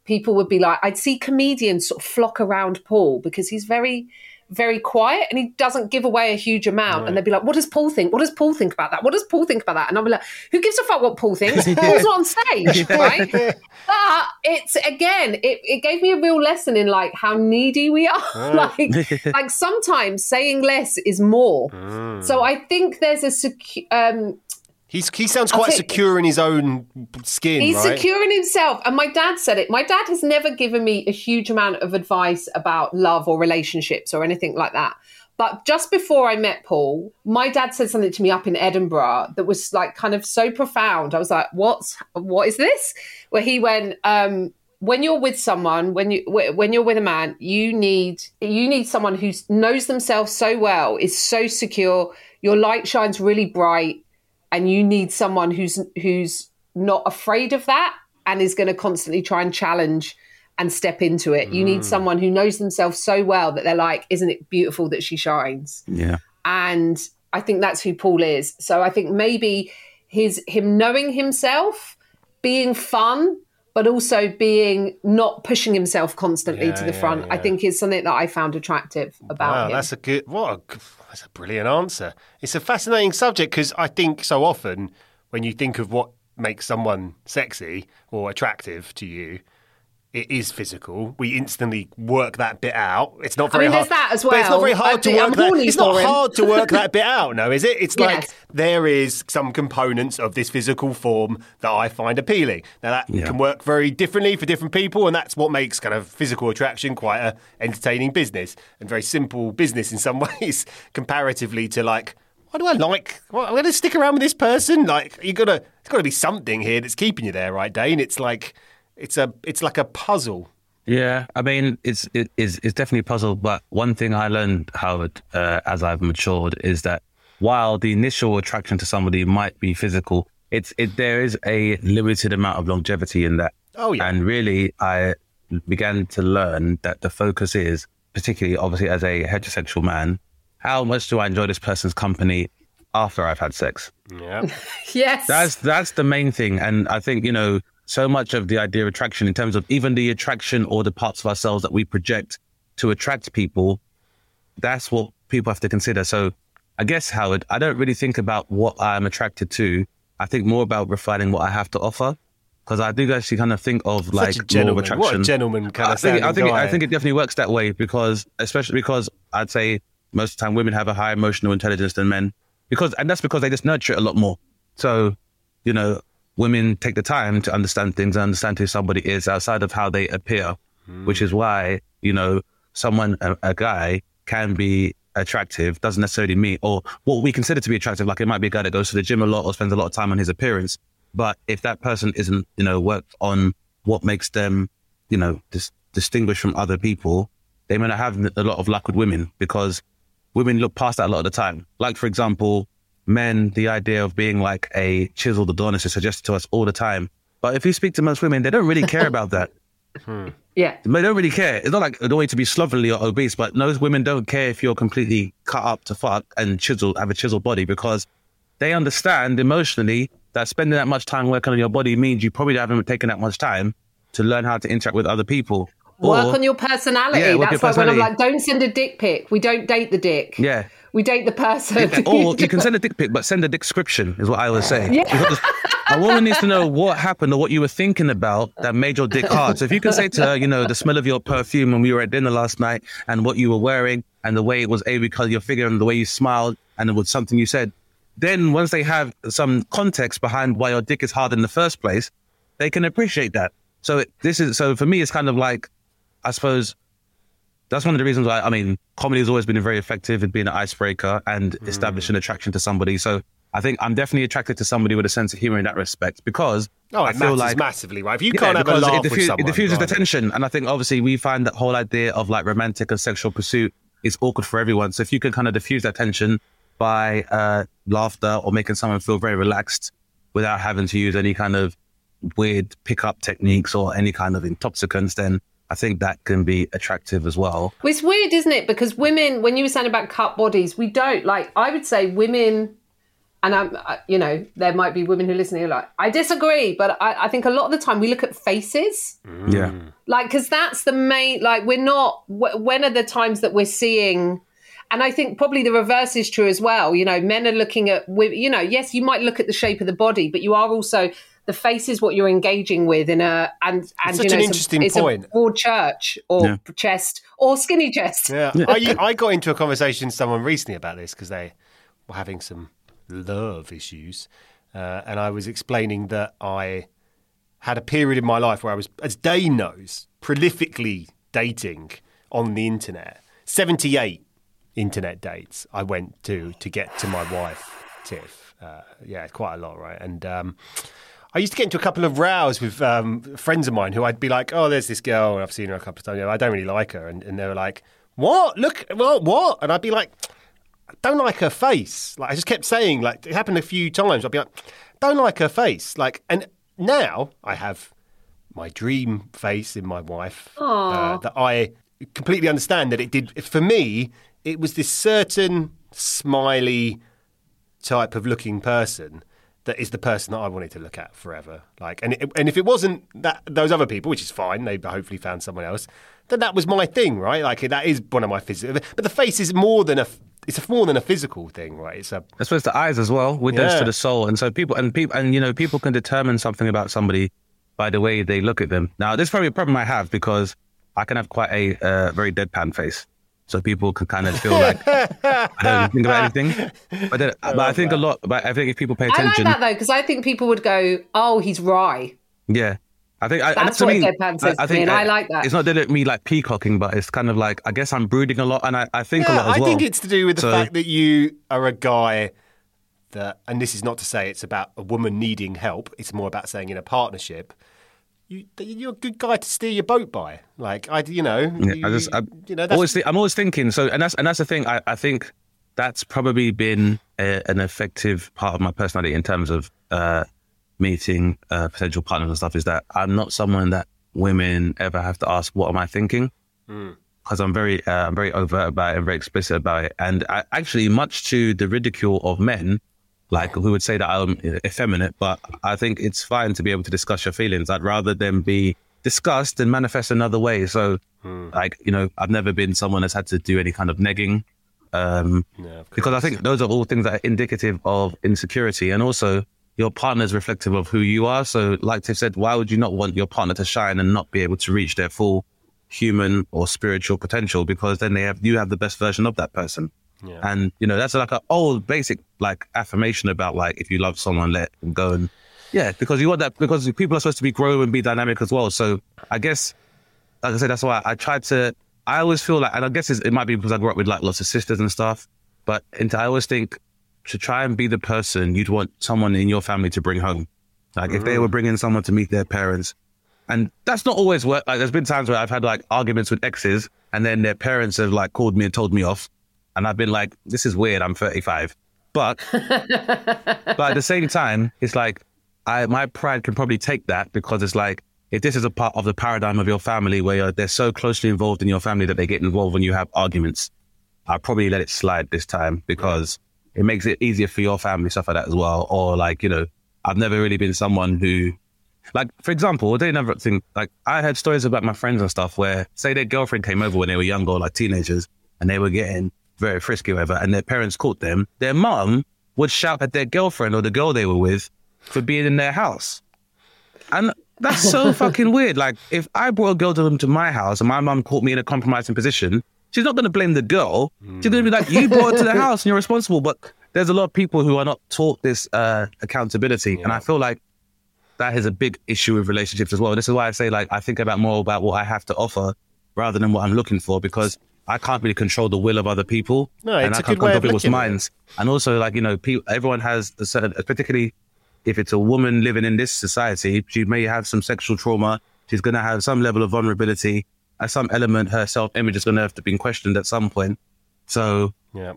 people would be like, I'd see comedians sort of flock around Paul because he's very, very quiet and he doesn't give away a huge amount. And they'd be like, What does Paul think? What does Paul think about that? What does Paul think about that? And I'd be like, Who gives a fuck what Paul thinks? Paul's not on stage, right? But it's again, it, it gave me a real lesson in like how needy we are. like, like sometimes saying less is more. So I think there's a secu- um, He's, he sounds quite take- secure in his own skin, He's right? secure in himself. And my dad said it. My dad has never given me a huge amount of advice about love or relationships or anything like that. But just before I met Paul, my dad said something to me up in Edinburgh that was like kind of so profound. I was like, "What's what is this?" Where he went, um, "When you're with someone, when you when you're with a man, you need you need someone who knows themselves so well, is so secure. Your light shines really bright, and you need someone who's who's not afraid of that and is going to constantly try and challenge and step into it. You need mm. someone who knows themselves so well that they're like, "Isn't it beautiful that she shines?" Yeah. And I think that's who Paul is. So I think maybe his him knowing himself, being fun, but also being not pushing himself constantly to the yeah, front. I think is something that I found attractive about Wow, him. that's a good. What? A, that's a brilliant answer. It's a fascinating subject because I think so often when you think of what makes someone sexy or attractive to you, it is physical. We instantly work that bit out. It's not very I very mean, hard. there's that as But it's not very hard I to work that. It's not him. hard to work that bit out. No, is it? It's like Yes. there is some components of this physical form that I find appealing. Now that Yeah. can work very differently for different people, and that's what makes kind of physical attraction quite a entertaining business and very simple business in some ways, comparatively to like. Why do I like? Well, I'm going to stick around with this person. Like you got to, it's got to be something here that's keeping you there, right, Dane? It's like, it's a, it's like a puzzle. Yeah, I mean, it's it is it's definitely a puzzle. But one thing I learned, Howard, uh, as I've matured, is that while the initial attraction to somebody might be physical, it's it there is a limited amount of longevity in that. Oh, yeah. and really, I began to learn that the focus is, particularly obviously as a heterosexual man, how much do I enjoy this person's company after I've had sex. Yeah. Yes. That's that's the main thing, and I think you know so much of the idea of attraction, in terms of even the attraction or the parts of ourselves that we project to attract people, that's what people have to consider. So, I guess Howard, I don't really think about what I'm attracted to. I think more about refining what I have to offer, because I do actually kind of think of like Such a gentleman. attraction. What a gentleman kind I of think, I think, guy. I think it definitely works that way because, especially because I'd say most of the time women have a higher emotional intelligence than men because, and that's because they just nurture it a lot more. So, you know, women take the time to understand things and understand who somebody is outside of how they appear, which is why, you know, someone, a, a guy can be attractive, doesn't necessarily mean, or what we consider to be attractive, like it might be a guy that goes to the gym a lot or spends a lot of time on his appearance. But if that person isn't, you know, worked on what makes them, you know, dis- distinguished from other people, they may not have a lot of luck with women because women look past that a lot of the time. Like, for example, men, the idea of being like a chiseled Adonis is suggested to us all the time. But if you speak to most women, they don't really care about that. Hmm. yeah. They don't really care. It's not like a way to be slovenly or obese, but most women don't care if you're completely cut up to fuck and chiseled, have a chiseled body because they understand emotionally that spending that much time working on your body means you probably haven't taken that much time to learn how to interact with other people. Or, Work on your personality. Yeah, That's your like when I'm like, don't send a dick pic. We don't date the dick. Yeah. We date the person. or you can send a dick pic, but send a description, is what I always say. Yeah. Because a woman needs to know what happened or what you were thinking about that made your dick hard. So if you can say to her, you know, the smell of your perfume when we were at dinner last night and what you were wearing and the way it was a because your figure and the way you smiled and it was something you said, then once they have some context behind why your dick is hard in the first place, they can appreciate that. So it, this is so for me, it's kind of like, I suppose that's one of the reasons why I mean comedy has always been very effective in being an icebreaker and Mm. establishing attraction to somebody. So I think I'm definitely attracted to somebody with a sense of humor in that respect because Oh, I feel like massively, right? If you Yeah, can't have a laugh it, diffu- with someone, it diffuses the tension, and I think obviously we find that whole idea of like romantic and sexual pursuit is awkward for everyone. So if you can kind of diffuse that tension by uh, laughter or making someone feel very relaxed without having to use any kind of weird pickup techniques or any kind of intoxicants, then I think that can be attractive as well. Well, it's weird, isn't it? Because women, when you were saying about cut bodies, we don't like. I would say women, and I'm, you know, there might be women who are listening who like, I disagree, but I, I think a lot of the time we look at faces, mm. Yeah. like, because that's the main. Like, we're not. When are the times that we're seeing? And I think probably the reverse is true as well. You know, men are looking at, you know, yes, you might look at the shape of the body, but you are also the face is what you're engaging with in a and and such you know an it's a- interesting it's a point. broad church or Yeah. chest or skinny chest. Yeah, I, I got into a conversation with someone recently about this because they were having some love issues, uh, and I was explaining that I had a period in my life where I was, as Dane knows, prolifically dating on the internet. Seventy-eight internet dates I went to to get to my wife, Tiff. Uh, yeah, quite a lot, right? And um, I used to get into a couple of rows with um, friends of mine who I'd be like, "Oh, there's this girl, and I've seen her a couple of times. I don't really like her," and, and they were like, "What? Look, well, What?" And I'd be like, "I don't like her face." Like I just kept saying, like it happened a few times. I'd be like, "Don't like her face." Like, and now I have my dream face in my wife uh, that I completely understand that it did for me. It was this certain smiley type of looking person that is the person that I wanted to look at forever. Like, and it, and if it wasn't that those other people, which is fine, they hopefully found someone else. Then that was my thing, right? Like that is one of my physical. But the face is more than a. It's a, more than a physical thing, right? It's a. I suppose the eyes as well, with Yeah. to the soul, and so people and people and you know people can determine something about somebody by the way they look at them. Now, this is probably a problem I have because I can have quite a uh, very deadpan face, so people can kind of feel like I don't think about anything. But, then, but I think a lot. But I think if people pay attention, I like that though because I think people would go, "Oh, he's wry." yeah. I think I, and That's to what me, deadpan says to me, and I like that. It's not that it me like peacocking, but it's kind of like I guess I'm brooding a lot, and I, I think a lot as I well. think it's to do with the So- fact that you are a guy that, and this is not to say it's about a woman needing help. It's more about saying in a partnership, you you're a good guy to steer your boat by. Like I, you know, Yeah, you, I just, I, you know, that's, always, thi- I'm always thinking. So, and that's and that's the thing. I, I think that's probably been a, an effective part of my personality in terms of uh, meeting uh, potential partners and stuff. Is that I'm not someone that women ever have to ask, "What am I thinking?" because I'm very, uh, I'm very overt about it and very explicit about it. And I, actually, much to the ridicule of men, like who would say that I'm effeminate, but I think it's fine to be able to discuss your feelings. I'd rather them be discussed and manifest another way. So, like, you know, I've never been someone that's had to do any kind of negging. Um, Yeah, of because I think those are all things that are indicative of insecurity. And also, your partner is reflective of who you are. So, like Tiff said, why would you not want your partner to shine and not be able to reach their full human or spiritual potential? Because then they have you have the best version of that person. Yeah. And you know that's like an old basic like affirmation about like if you love someone, let them go and yeah, because you want that because people are supposed to be grow and be dynamic as well. So I guess like I said, that's why I tried to. I always feel like, and I guess it might be because I grew up with like lots of sisters and stuff. But into, I always think to try and be the person you'd want someone in your family to bring home. Like if they mm. were bringing someone to meet their parents, and that's not always work. Like there's been times where I've had like arguments with exes, and then their parents have like called me and told me off, and I've been like, this is weird. I'm 35, but but at the same time, it's like I my pride can probably take that because it's like if this is a part of the paradigm of your family where you're, they're so closely involved in your family that they get involved when you have arguments, I'll probably let it slide this time because it makes it easier for your family stuff like that as well. Or like you know, I've never really been someone who. Like, for example, they never think, like, I heard stories about my friends and stuff where, say, their girlfriend came over when they were younger, like teenagers, and they were getting very frisky or whatever, and their parents caught them. Their mum would shout at their girlfriend or the girl they were with for being in their house. And that's so fucking weird. Like, if I brought a girl to them to my house and my mum caught me in a compromising position, she's not going to blame the girl. She's going to be like, you brought her to the house and you're responsible. But there's a lot of people who are not taught this uh, accountability. And I feel like that is a big issue with relationships as well. This is why I say, like, I think about more about what I have to offer rather than what I'm looking for because I can't really control the will of other people. No, and I a can't control of people's looking at it. minds. And also, like, you know, people, everyone has a certain, particularly if it's a woman living in this society, she may have some sexual trauma. She's going to have some level of vulnerability. At some element, her self image is going to have to be questioned at some point. So Yeah.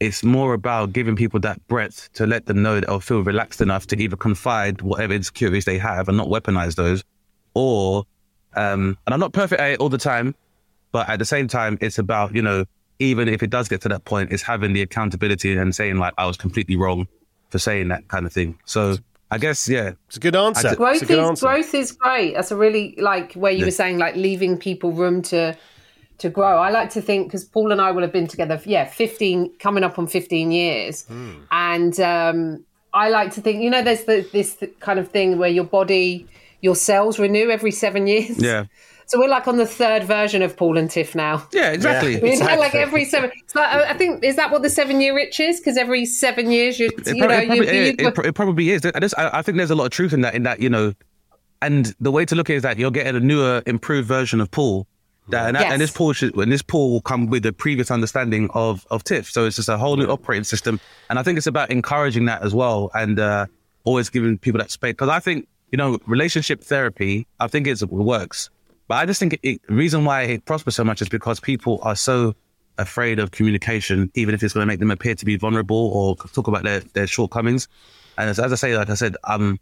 it's more about giving people that breadth to let them know that they'll feel relaxed enough to either confide whatever insecurities they have and not weaponize those, or, um, and I'm not perfect at it all the time, but at the same time, it's about, you know, even if it does get to that point, it's having the accountability and saying, like, I was completely wrong for saying that kind of thing. So I guess, yeah, It's a good answer. I It's a Growth good is answer. growth is great. That's a really like where you were saying like leaving people room to to grow. I like to think because Paul and I will have been together, yeah, fifteen coming up on fifteen years, Hmm. and um, I like to think you know there's the, this kind of thing where your body, your cells renew every seven years. yeah, So we're like on the third version of Paul and Tiff now. yeah, exactly. Yeah. Know, like every seven. So I think is that what the seven year itch is? Because every seven years you, you know, probably, you, it, you, it pro- it probably is. I, just, I, I think there's a lot of truth in that. In that, you know, and the way to look at it is that you're getting a newer, improved version of Paul. That, and, that, and this Paul should, and this Paul will come with a previous understanding of of Tiff. So it's just a whole new operating system. And I think it's about encouraging that as well, and uh, always giving people that space. Because I think you know, relationship therapy. I think it's, it works, but I just think it, the reason why it prospers so much is because people are so afraid of communication, even if it's going to make them appear to be vulnerable or talk about their, their shortcomings. And as, as I say, like I said, um,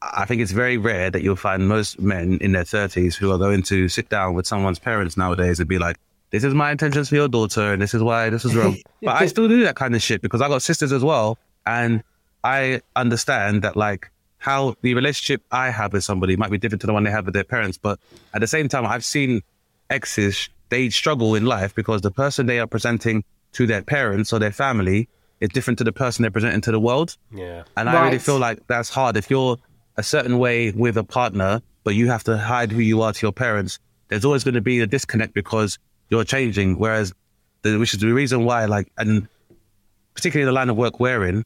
I think it's very rare that you'll find most men in their 30s who are going to sit down with someone's parents nowadays and be like, this is my intentions for your daughter and this is why this is wrong. but I still do that kind of shit because I got sisters as well. And I understand that like how the relationship I have with somebody might be different to the one they have with their parents. But at the same time, I've seen exes, they struggle in life because the person they are presenting to their parents or their family is different to the person they're presenting to the world. Yeah. And I really feel like that's hard. If you're a certain way with a partner, but you have to hide who you are to your parents, there's always going to be a disconnect because you're changing. Whereas, the, which is the reason why, like, and particularly the line of work we're in,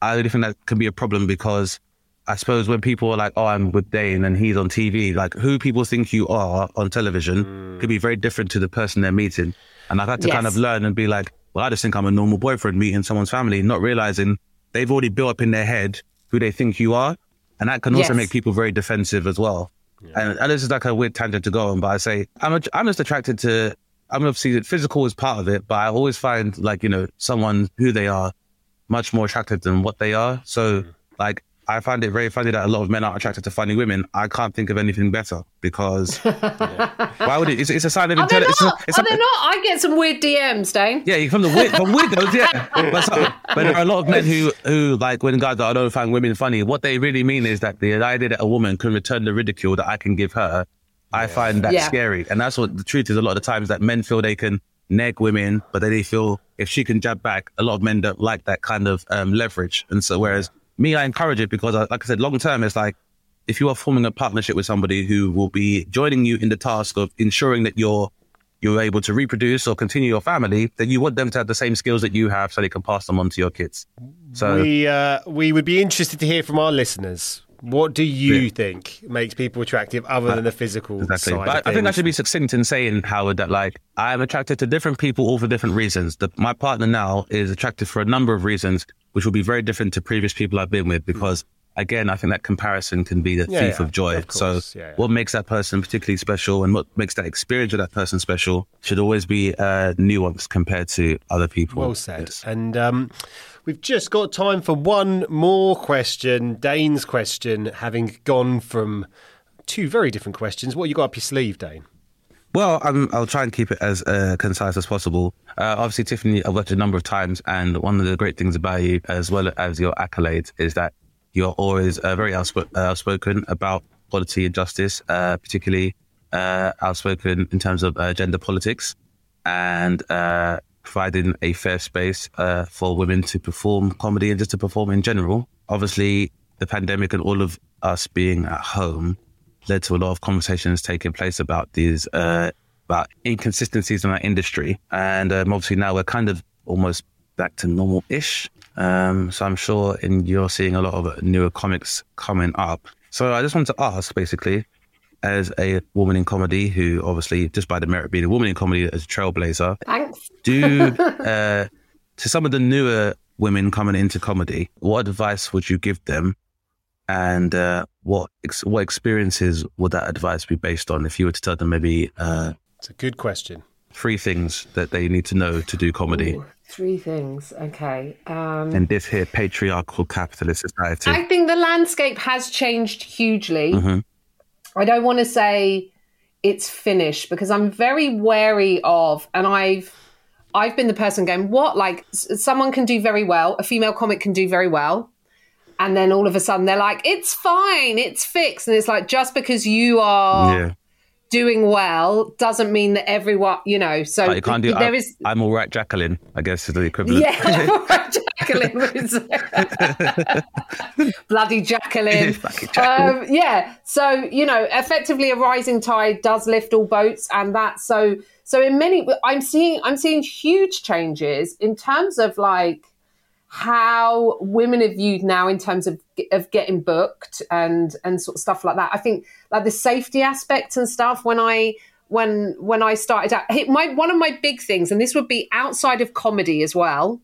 I really think that can be a problem because I suppose when people are like, oh, I'm with Dane and he's on TV, like who people think you are on television hmm. could be very different to the person they're meeting. And I've had to kind of learn and be like, well, I just think I'm a normal boyfriend meeting someone's family, not realizing they've already built up in their head who they think you are. And that can also Yes. make people very defensive as well. And, and this is like a weird tangent to go on, but I say, I'm, a, I'm just attracted to, I'm obviously physical is part of it, but I always find like, you know, someone who they are much more attractive than what they are. So hmm. like, I find it very funny that a lot of men are attracted to funny women. I can't think of anything better because why would it? It's, it's a sign of Are they intelligence. not? It's Are a- they not? I get some weird DMs, Dane. Yeah, you're from the weird, from weirdos, yeah. But, so- but there are a lot of men who, who like when guys that don't find women funny. What they really mean is that the idea that a woman can return the ridicule that I can give her, I find that Yeah. scary. And that's what the truth is. A lot of the times that men feel they can neg women, but then they feel if she can jab back, a lot of men don't like that kind of um, leverage. And so, whereas me, I encourage it because, uh, like I said, long term, it's like if you are forming a partnership with somebody who will be joining you in the task of ensuring that you're you're able to reproduce or continue your family, then you want them to have the same skills that you have so they can pass them on to your kids. So we uh, we would be interested to hear from our listeners. What do you Yeah. think makes people attractive other than the physical Exactly. side? Of I think I should be succinct in saying, Howard, that like I am attracted to different people all for different reasons. The, my partner now is attracted for a number of reasons, which will be very different to previous people I've been with because again, I think that comparison can be the Yeah, thief yeah, of joy. of so Yeah, what makes that person particularly special and what makes that experience with that person special should always be uh, nuanced compared to other people. Well said. Yes. And um, we've just got time for one more question. Dane's question, having gone from two very different questions. What you got up your sleeve, Dane? Well, I'm, I'll try and keep it as uh, concise as possible. Uh, obviously, Tiffany, I've worked a number of times, and one of the great things about you, as well as your accolades, is that you're always uh, very uh, outspoken about quality and justice, uh, particularly uh, outspoken in terms of gender politics and providing a fair space for women to perform comedy and just to perform in general. Obviously, the pandemic and all of us being at home led to a lot of conversations taking place about these uh, about inconsistencies in our industry, and um, obviously now we're kind of almost back to normal-ish. Um, so I'm sure in you're seeing a lot of newer comics coming up. So I just want to ask, basically, as a woman in comedy, who obviously just by the merit of being a woman in comedy as a trailblazer, Thanks. do uh, to some of the newer women coming into comedy, what advice would you give them, and uh, what ex- what experiences would that advice be based on? If you were to tell them maybe uh, It's a good question. three things that they need to know to do comedy Ooh, three things. Okay. Um, in this here patriarchal capitalist society. I think the landscape has changed hugely. Mhm. I don't want to say it's finished because I'm very wary of, and I've I've been the person going, what? Like s- someone can do very well, a female comic can do very well, and then all of a sudden they're like, it's fine, it's fixed, and it's like just because you are yeah, doing well doesn't mean that everyone, you know. So like you can't do. there I, is I'm all right, Jacqueline. I guess is the equivalent. yeah, Jacqueline bloody Jacqueline. Bloody Jacqueline. Um, yeah, so you know, effectively, a rising tide does lift all boats, and that so so in many, I'm seeing I'm seeing huge changes in terms of like how women are viewed now in terms of of getting booked and and sort of stuff like that. I think like the safety aspects and stuff when I when when I started out, my one of my big things, and this would be outside of comedy as well,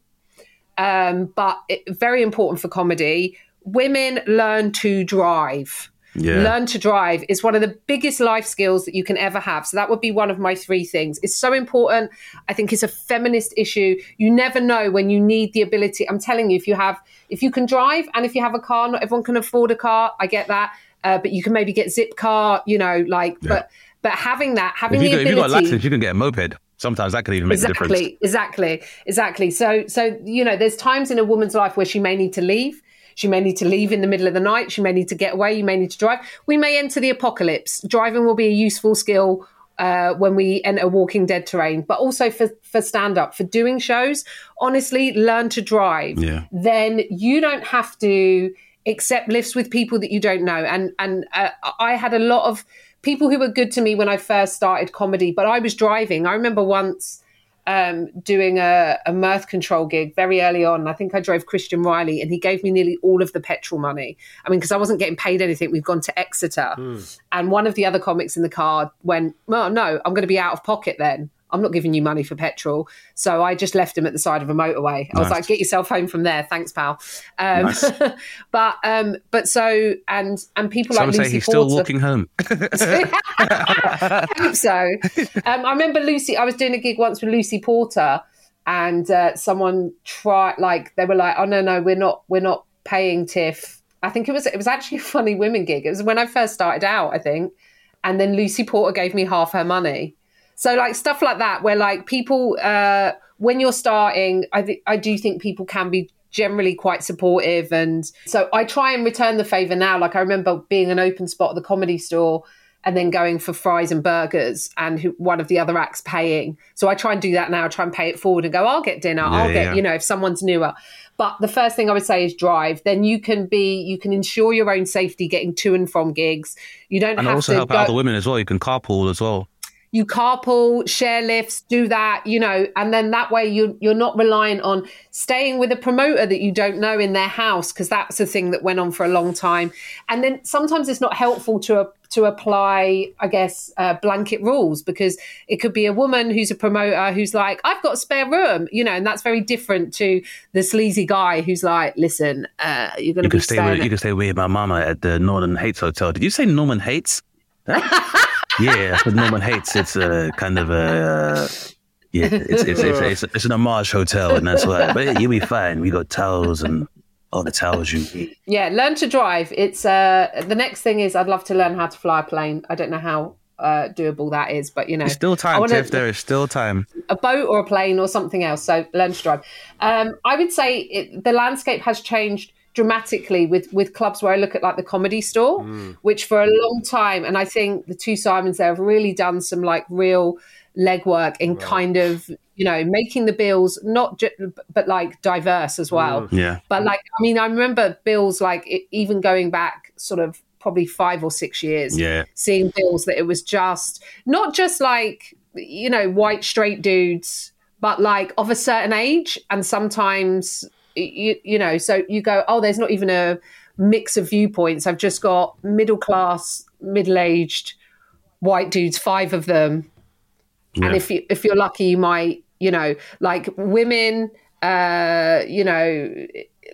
um, but it, very important for comedy. Women learn to drive. Yeah. Learn to drive is one of the biggest life skills that you can ever have. So that would be one of my three things. It's so important. I think it's a feminist issue. You never know when you need the ability. I'm telling you, if you have, if you can drive and if you have a car, not everyone can afford a car. I get that, uh, but you can maybe get zip car. You know, like, but but having that, having the got, if you ability, got license, you can get a moped. Sometimes that can even make a difference. exactly exactly exactly so so you know there's times in a woman's life where she may need to leave she may need to leave in the middle of the night she may need to get away you may need to drive we may enter the apocalypse driving will be a useful skill uh, when we enter walking dead terrain but also for for stand up for doing shows honestly learn to drive Yeah. then you don't have to accept lifts with people that you don't know. And and uh, I had a lot of people who were good to me when I first started comedy, but I was driving. I remember once um, doing a, a mirth control gig very early on. I think I drove Christian Reilly, and he gave me nearly all of the petrol money. I mean, because I wasn't getting paid anything. We've gone to Exeter, and one of the other comics in the car went, "Well, no, I'm going to be out of pocket then." I'm not giving you money for petrol. So I just left him at the side of a motorway. I was like, get yourself home from there. Thanks, pal. Um, Nice. but um, but so and and people Some like say Lucy he's still Porter- walking home. I hope so. Um, I remember Lucy. I was doing a gig once with Lucy Porter, and uh, someone tried like they were like, "Oh no, no, we're not, we're not paying Tiff I think it was it was actually a funny women gig. It was when I first started out, I think, and then Lucy Porter gave me half her money. So like stuff like that, where like people, uh, when you're starting, I th- I do think people can be generally quite supportive, and so I try and return the favor now. Like I remember being an open spot at the comedy store and then going for fries and burgers and who, one of the other acts paying. So I try and do that now, I try and pay it forward and go, I'll get dinner, Yeah, I'll get, yeah. you know, if someone's newer. But the first thing I would say is drive. Then you can be, you can ensure your own safety getting to and from gigs. You don't And have also to help go, out the women as well. You can carpool as well. You carpool, share lifts, do that, you know, and then that way you you're not reliant on staying with a promoter that you don't know in their house because that's a thing that went on for a long time. And then sometimes it's not helpful to a, to apply, I guess, uh, blanket rules because it could be a woman who's a promoter who's like, I've got a spare room, you know, and that's very different to the sleazy guy who's like, listen, uh, you're going to You be can stay with you can stay with my mama at the Northern Hates Hotel. Did you say Norman Hates? yeah, that's what Norman Hates. It's a kind of a yeah. It's it's, it's it's it's an homage hotel, and that's why. But you'll be fine. We got towels and all the towels you need. Yeah, learn to drive. It's uh the next thing is I'd love to learn how to fly a plane. I don't know how uh, doable that is, but you know, There's still time, wanna- Tiff. There is still time. a boat or a plane or something else. So learn to drive. Um, I would say it, the landscape has changed dramatically with with clubs where I look at like the comedy store, hmm. which for a long time, and I think the two Simons there have really done some like real legwork in kind of you know making the bills not just but like diverse as well. Hmm. Yeah. But like, I mean, I remember bills like it, even going back sort of probably five or six years. Yeah. Seeing bills that it was just not just like, you know, white straight dudes, but like of a certain age. And sometimes, you, you know, so you go, oh, there's not even a mix of viewpoints. I've just got middle class, middle aged white dudes, five of them. And if you if you're lucky, you might, you know, like women, uh, you know,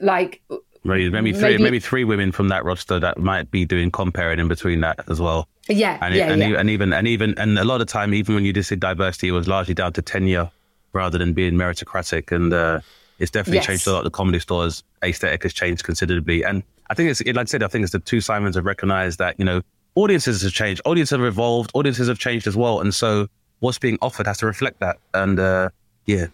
like Maybe, maybe three, Maybe- maybe three women from that roster that might be doing comparing in between that as well. yeah, And, yeah, and, yeah. and even and even and a lot of time, even when you just say diversity, it was largely down to tenure rather than being meritocratic. And uh, it's definitely Yes. changed a lot. The comedy stores aesthetic has changed considerably. And I think it's like I said, I think it's the two Simons have recognized that you know audiences have changed, audiences have evolved, audiences have changed as well. And so what's being offered has to reflect that. And uh, yeah,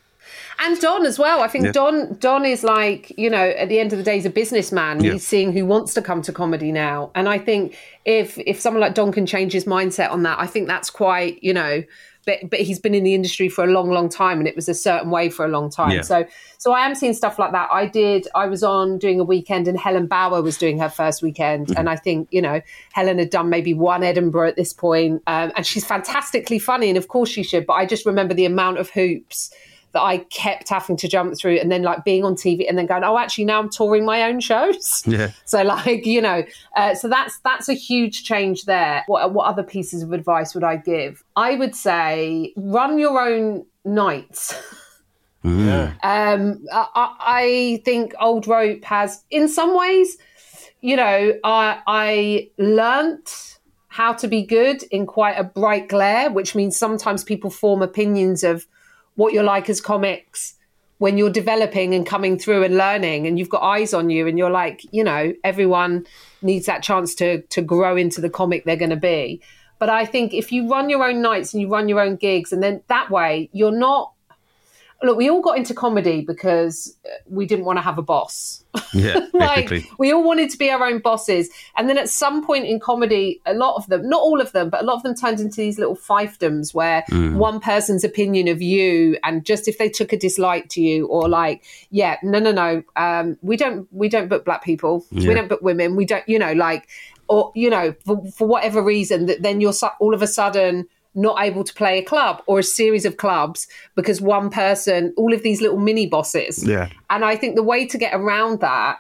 and Don as well. I think Yeah. Don Don is like you know at the end of the day he's a businessman. Yeah. He's seeing who wants to come to comedy now, and I think if if someone like Don can change his mindset on that, I think that's quite you know. But, but he's been in the industry for a long, long time, and it was a certain way for a long time. Yeah. So, so I am seeing stuff like that. I did. I was on doing a weekend, and Helen Bauer was doing her first weekend, Mm-hmm. and I think you know Helen had done maybe one Edinburgh at this point, um, and she's fantastically funny, and of course she should. But I just remember the amount of hoops that I kept having to jump through, and then like being on TV, and then going, oh, actually now I'm touring my own shows. yeah. So like you know, uh, so that's that's a huge change there. What what other pieces of advice would I give? I would say run your own nights. Mm. Um, I, I I think Old Rope has, in some ways, you know, I I learnt how to be good in quite a bright glare, which means sometimes people form opinions of what you're like as comics when you're developing and coming through and learning and you've got eyes on you and you're like you know everyone needs that chance to to grow into the comic they're going to be. But i think if you run your own nights and you run your own gigs and then that way you're not look we all got into comedy because uh, we didn't want to have a boss. Yeah, like we all wanted to be our own bosses. And then at some point in comedy a lot of them not all of them but a lot of them turned into these little fiefdoms where one person's opinion of you and just if they took a dislike to you or like yeah no no no um, we don't we don't book black people. We don't book women. We don't you know like or you know for, for whatever reason that then you're su- all of a sudden not able to play a club or a series of clubs because one person all of these little mini bosses Yeah. and I think the way to get around that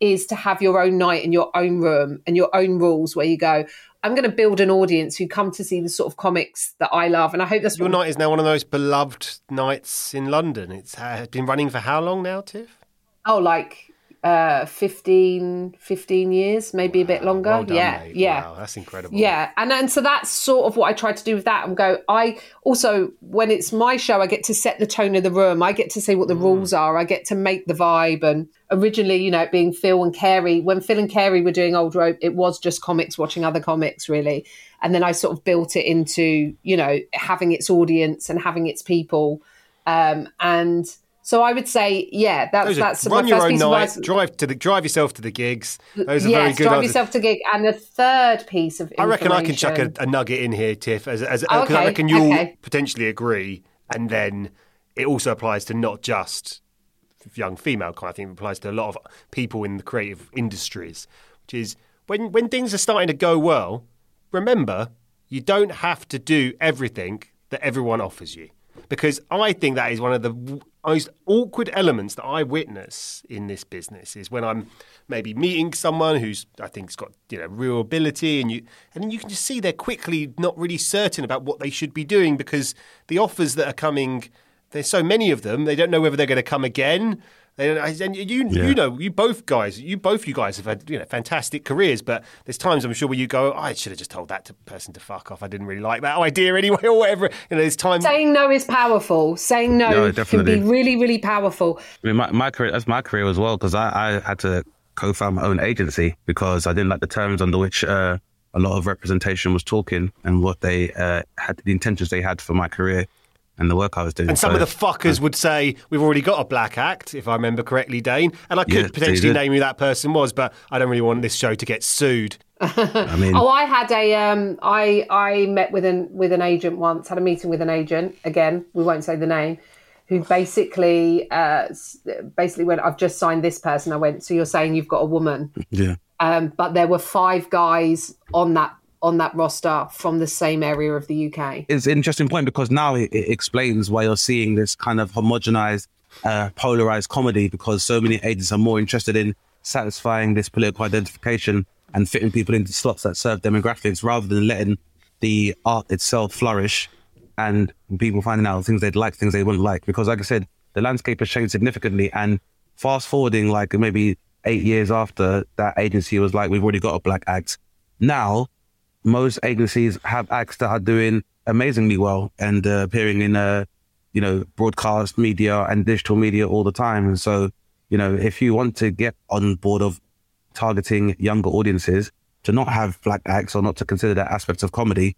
is to have your own night in your own room and your own rules where you go, I'm going to build an audience who come to see the sort of comics that I love. And I hope that's Your night is now one of the most beloved nights in London. It's uh, been running for how long now, Tiff? Oh, like uh 15 15 years maybe a bit longer. Well done, yeah mate. yeah. Wow, that's incredible. yeah and and so that's sort of what i try to do with that and go i also when it's my show i get to set the tone of the room. I get to say what the rules are. I get to make the vibe. And originally you know being phil and carey when phil and carey were doing old rope it was just comics watching other comics really. And then i sort of built it into you know having its audience and having its people. Um and so I would say, yeah, that's Those are, that's run my your first own night. advice. Drive to the drive yourself to the gigs. Those are yes, very good. drive answers. yourself to gig. And the third piece of I reckon I can chuck a, a nugget in here, Tiff, as, as, because I reckon you'll okay. potentially agree, and then it also applies to not just young female kind of thing. It applies to a lot of people in the creative industries, which is when when things are starting to go well. Remember, you don't have to do everything that everyone offers you, because I think that is one of the most awkward elements that I witness in this business is when I'm maybe meeting someone who's I think's got you know real ability, and you and you can just see they're quickly not really certain about what they should be doing because the offers that are coming, there's so many of them, they don't know whether they're going to come again. They don't, and you you know you both guys you both you guys have had you know fantastic careers, but there's times I'm sure where you go oh, I should have just told that to person to fuck off. I didn't really like that idea anyway or whatever. You know, there's times Saying no is powerful. Saying no Yeah, can be really, really powerful. I mean, my, my career, that's my career as well, because I, I had to co-found my own agency because I didn't like the terms under which uh, a lot of representation was talking and what they uh, had, the intentions they had for my career and the work I was doing. And some So, of the fuckers would say, We've already got a black act, if I remember correctly, Dane. And I could Yeah, potentially name who that person was, but I don't really want this show to get sued. I mean, Oh, I had a um, I I met with an with an agent once. Had a meeting with an agent. Again, we won't say the name. Who basically uh, basically went, I've just signed this person. I went, so you're saying you've got a woman, yeah. um, but there were five guys on that on that roster from the same area of the UK. it's an interesting point because now it, it explains why you're seeing this kind of homogenized, uh, polarized comedy because so many agents are more interested in satisfying this political identification and fitting people into slots that serve demographics rather than letting the art itself flourish and people finding out things they'd like, things they wouldn't like. Because, like I said, the landscape has changed significantly. And fast forwarding, like maybe eight years after that agency was like, we've already got a black act. Now, most agencies have acts that are doing amazingly well and uh, appearing in uh, you know broadcast media and digital media all the time. And so you know if you want to get on board of targeting younger audiences to not have black acts or not to consider that aspect of comedy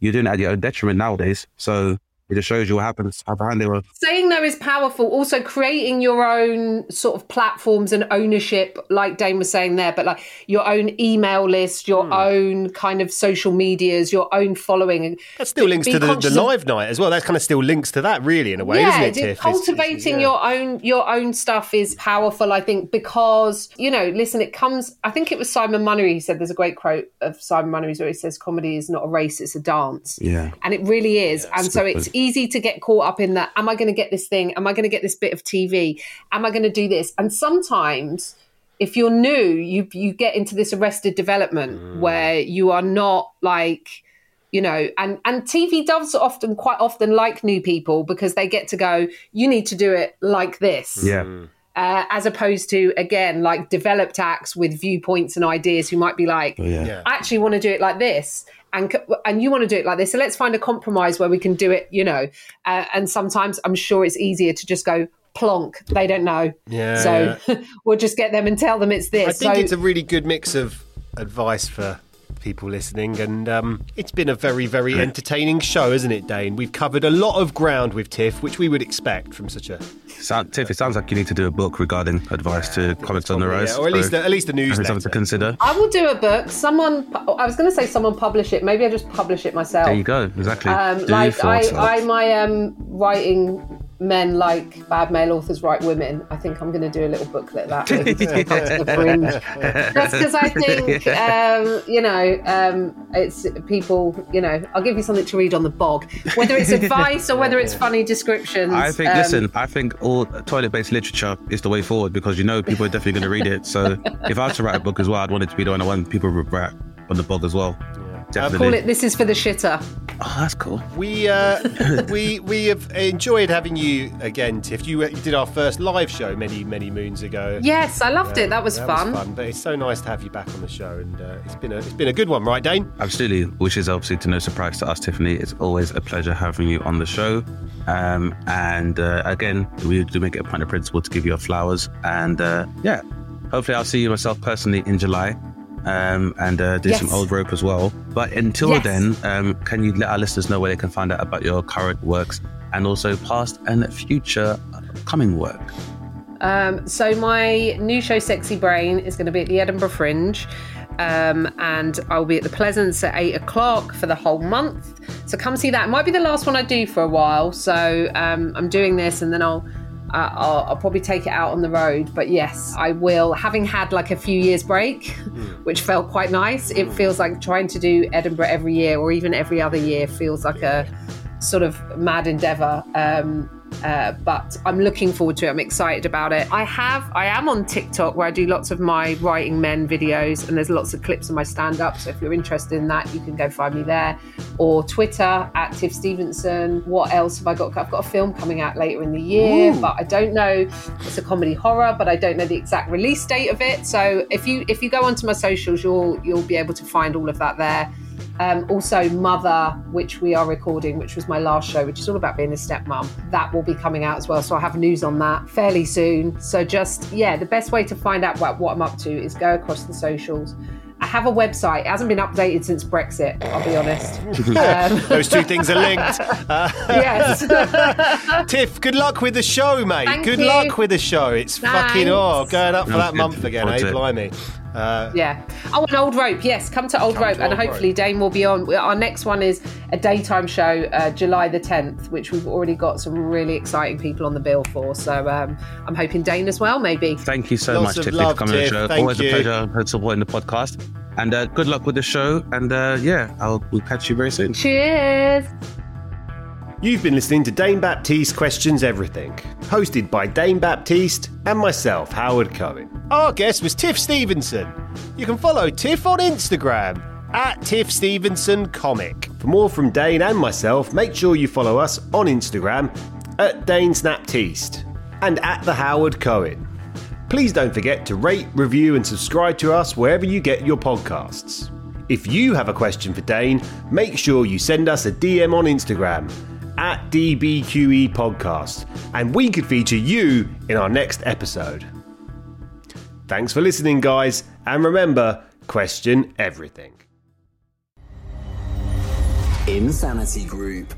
you're doing it at your own detriment nowadays. So it just shows you what happens how behind they were Saying no is powerful. Also, creating your own sort of platforms and ownership, like Dane was saying there, but like your own email list, your hmm. own kind of social medias, your own following. That still links Be to the, the conscious of- live night as well. That kind of still links to that, really, in a way, yeah, isn't it, d- Tiff? It's- cultivating yeah. your own your own stuff is powerful. I think because you know, listen, it comes. I think it was Simon Munnery who said there's a great quote of Simon Munnery's where he says, "Comedy is not a race; it's a dance." yeah and it really is. and so good it's easy to get caught up in that. Am I going to get this thing? Am I going to get this bit of TV? Am I going to do this? And sometimes, if you're new, you you get into this arrested development where you are not like you know and and tv does often quite often like new people because they get to go you need to do it like this yeah uh, as opposed to again like developed acts with viewpoints and ideas who might be like yeah. Yeah. I actually want to do it like this and and you want to do it like this so let's find a compromise where we can do it you know. Uh, and sometimes i'm sure it's easier to just go plonk they don't know. Yeah, so we'll just get them and tell them it's this I think so it's a really good mix of advice for people listening, and um, it's been a very, very entertaining show, isn't it, Dane? We've covered a lot of ground with Tiff, which we would expect from such a Sound, Tiff, it sounds like you need to do a book regarding advice to comics on the rise yeah, or at least So, a, at least a I think newsletter. something to consider. I will do a book. Someone i was going to say someone publish it. Maybe i just publish it myself. There you go. Exactly. Um, Do like I, I my um writing men like bad male authors write women i think i'm going to do a little booklet that with the fringe just because i think um you know um it's people you know i'll give you something to read on the bog whether it's advice or whether it's funny descriptions I think, um, listen, I think all toilet-based literature is the way forward because you know people are definitely going to read it. So if I was to write a book as well, I'd want it to be the one I want people to write on the blog as well. Call it this is for the shitter Oh, that's cool. We uh, we we have enjoyed having you again, Tiff. You, uh, did our first live show many many moons ago. Yes, I loved it. That was that fun. Was fun. But it's so nice to have you back on the show, and uh, it's been a it's been a good one, right, Dane? Absolutely, which is obviously to no surprise to us, Tiffany. It's always a pleasure having you on the show. Um, and uh, again, we do make it a point of principle to give you your flowers. And uh, yeah, hopefully I'll see you myself personally in July. Um, and uh, do Yes. some old rope as well. But until Yes. then, um, can you let our listeners know where they can find out about your current works and also past and future coming work? Um, so my new show, Sexy Brain, is going to be at the Edinburgh Fringe, um, and I'll be at the Pleasance at eight o'clock for the whole month. So come see that. It might be the last one I do for a while. So um, I'm doing this, and then I'll. Uh, I'll, I'll probably take it out on the road, but yes, I will. Having had like a few years break, which felt quite nice, it feels like trying to do Edinburgh every year or even every other year feels like a sort of mad endeavor. Um, uh, but I'm looking forward to it. I'm excited about it. I have, I am on TikTok where I do lots of my writing men videos, and there's lots of clips of my stand up. So if you're interested in that, you can go find me there, or Twitter at Tiff Stevenson. What else have I got? I've got a film coming out later in the year, but I don't know. It's a comedy horror, but I don't know the exact release date of it. So if you if you go onto my socials, you'll you'll be able to find all of that there. Um, also, Mother, which we are recording, which was my last show, which is all about being a stepmom, that will be coming out as well. So I have news on that fairly soon. So just, yeah, the best way to find out what, what I'm up to is go across the socials. I have a website. It hasn't been updated since Brexit, I'll be honest. um, Those two things are linked. Uh, yes. Tiff, good luck with the show, mate. Thank good you. luck with the show. It's fucking oh, going up for that month again, Forward eh? to it. Blimey. Uh, Yeah. Oh, and Old Rope. Yes, come to Old Come Rope, to and Old hopefully Rope. Dane will be on. Our next one is a daytime show, uh, July the 10th, which we've already got some really exciting people on the bill for. So um, I'm hoping Dane as well, maybe. Thank you so Lots much, of Tiffany, for love, coming on the show. Thank Always you. a pleasure supporting the podcast. And uh, good luck with the show. And uh, yeah, I'll we'll catch you very soon. Cheers. You've been listening to Dane Baptiste Questions Everything, hosted by Dane Baptiste and myself, Howard Cohen. Our guest was Tiff Stevenson. You can follow Tiff on Instagram at Tiff Stevenson Comic. For more from Dane and myself, make sure you follow us on Instagram at Dane Snaptiste and at the Howard Cohen. Please don't forget to rate, review, and subscribe to us wherever you get your podcasts. If you have a question for Dane, make sure you send us a DM on Instagram at DBQE Podcast, and we could feature you in our next episode. Thanks for listening, guys, and remember question everything. Insanity Group.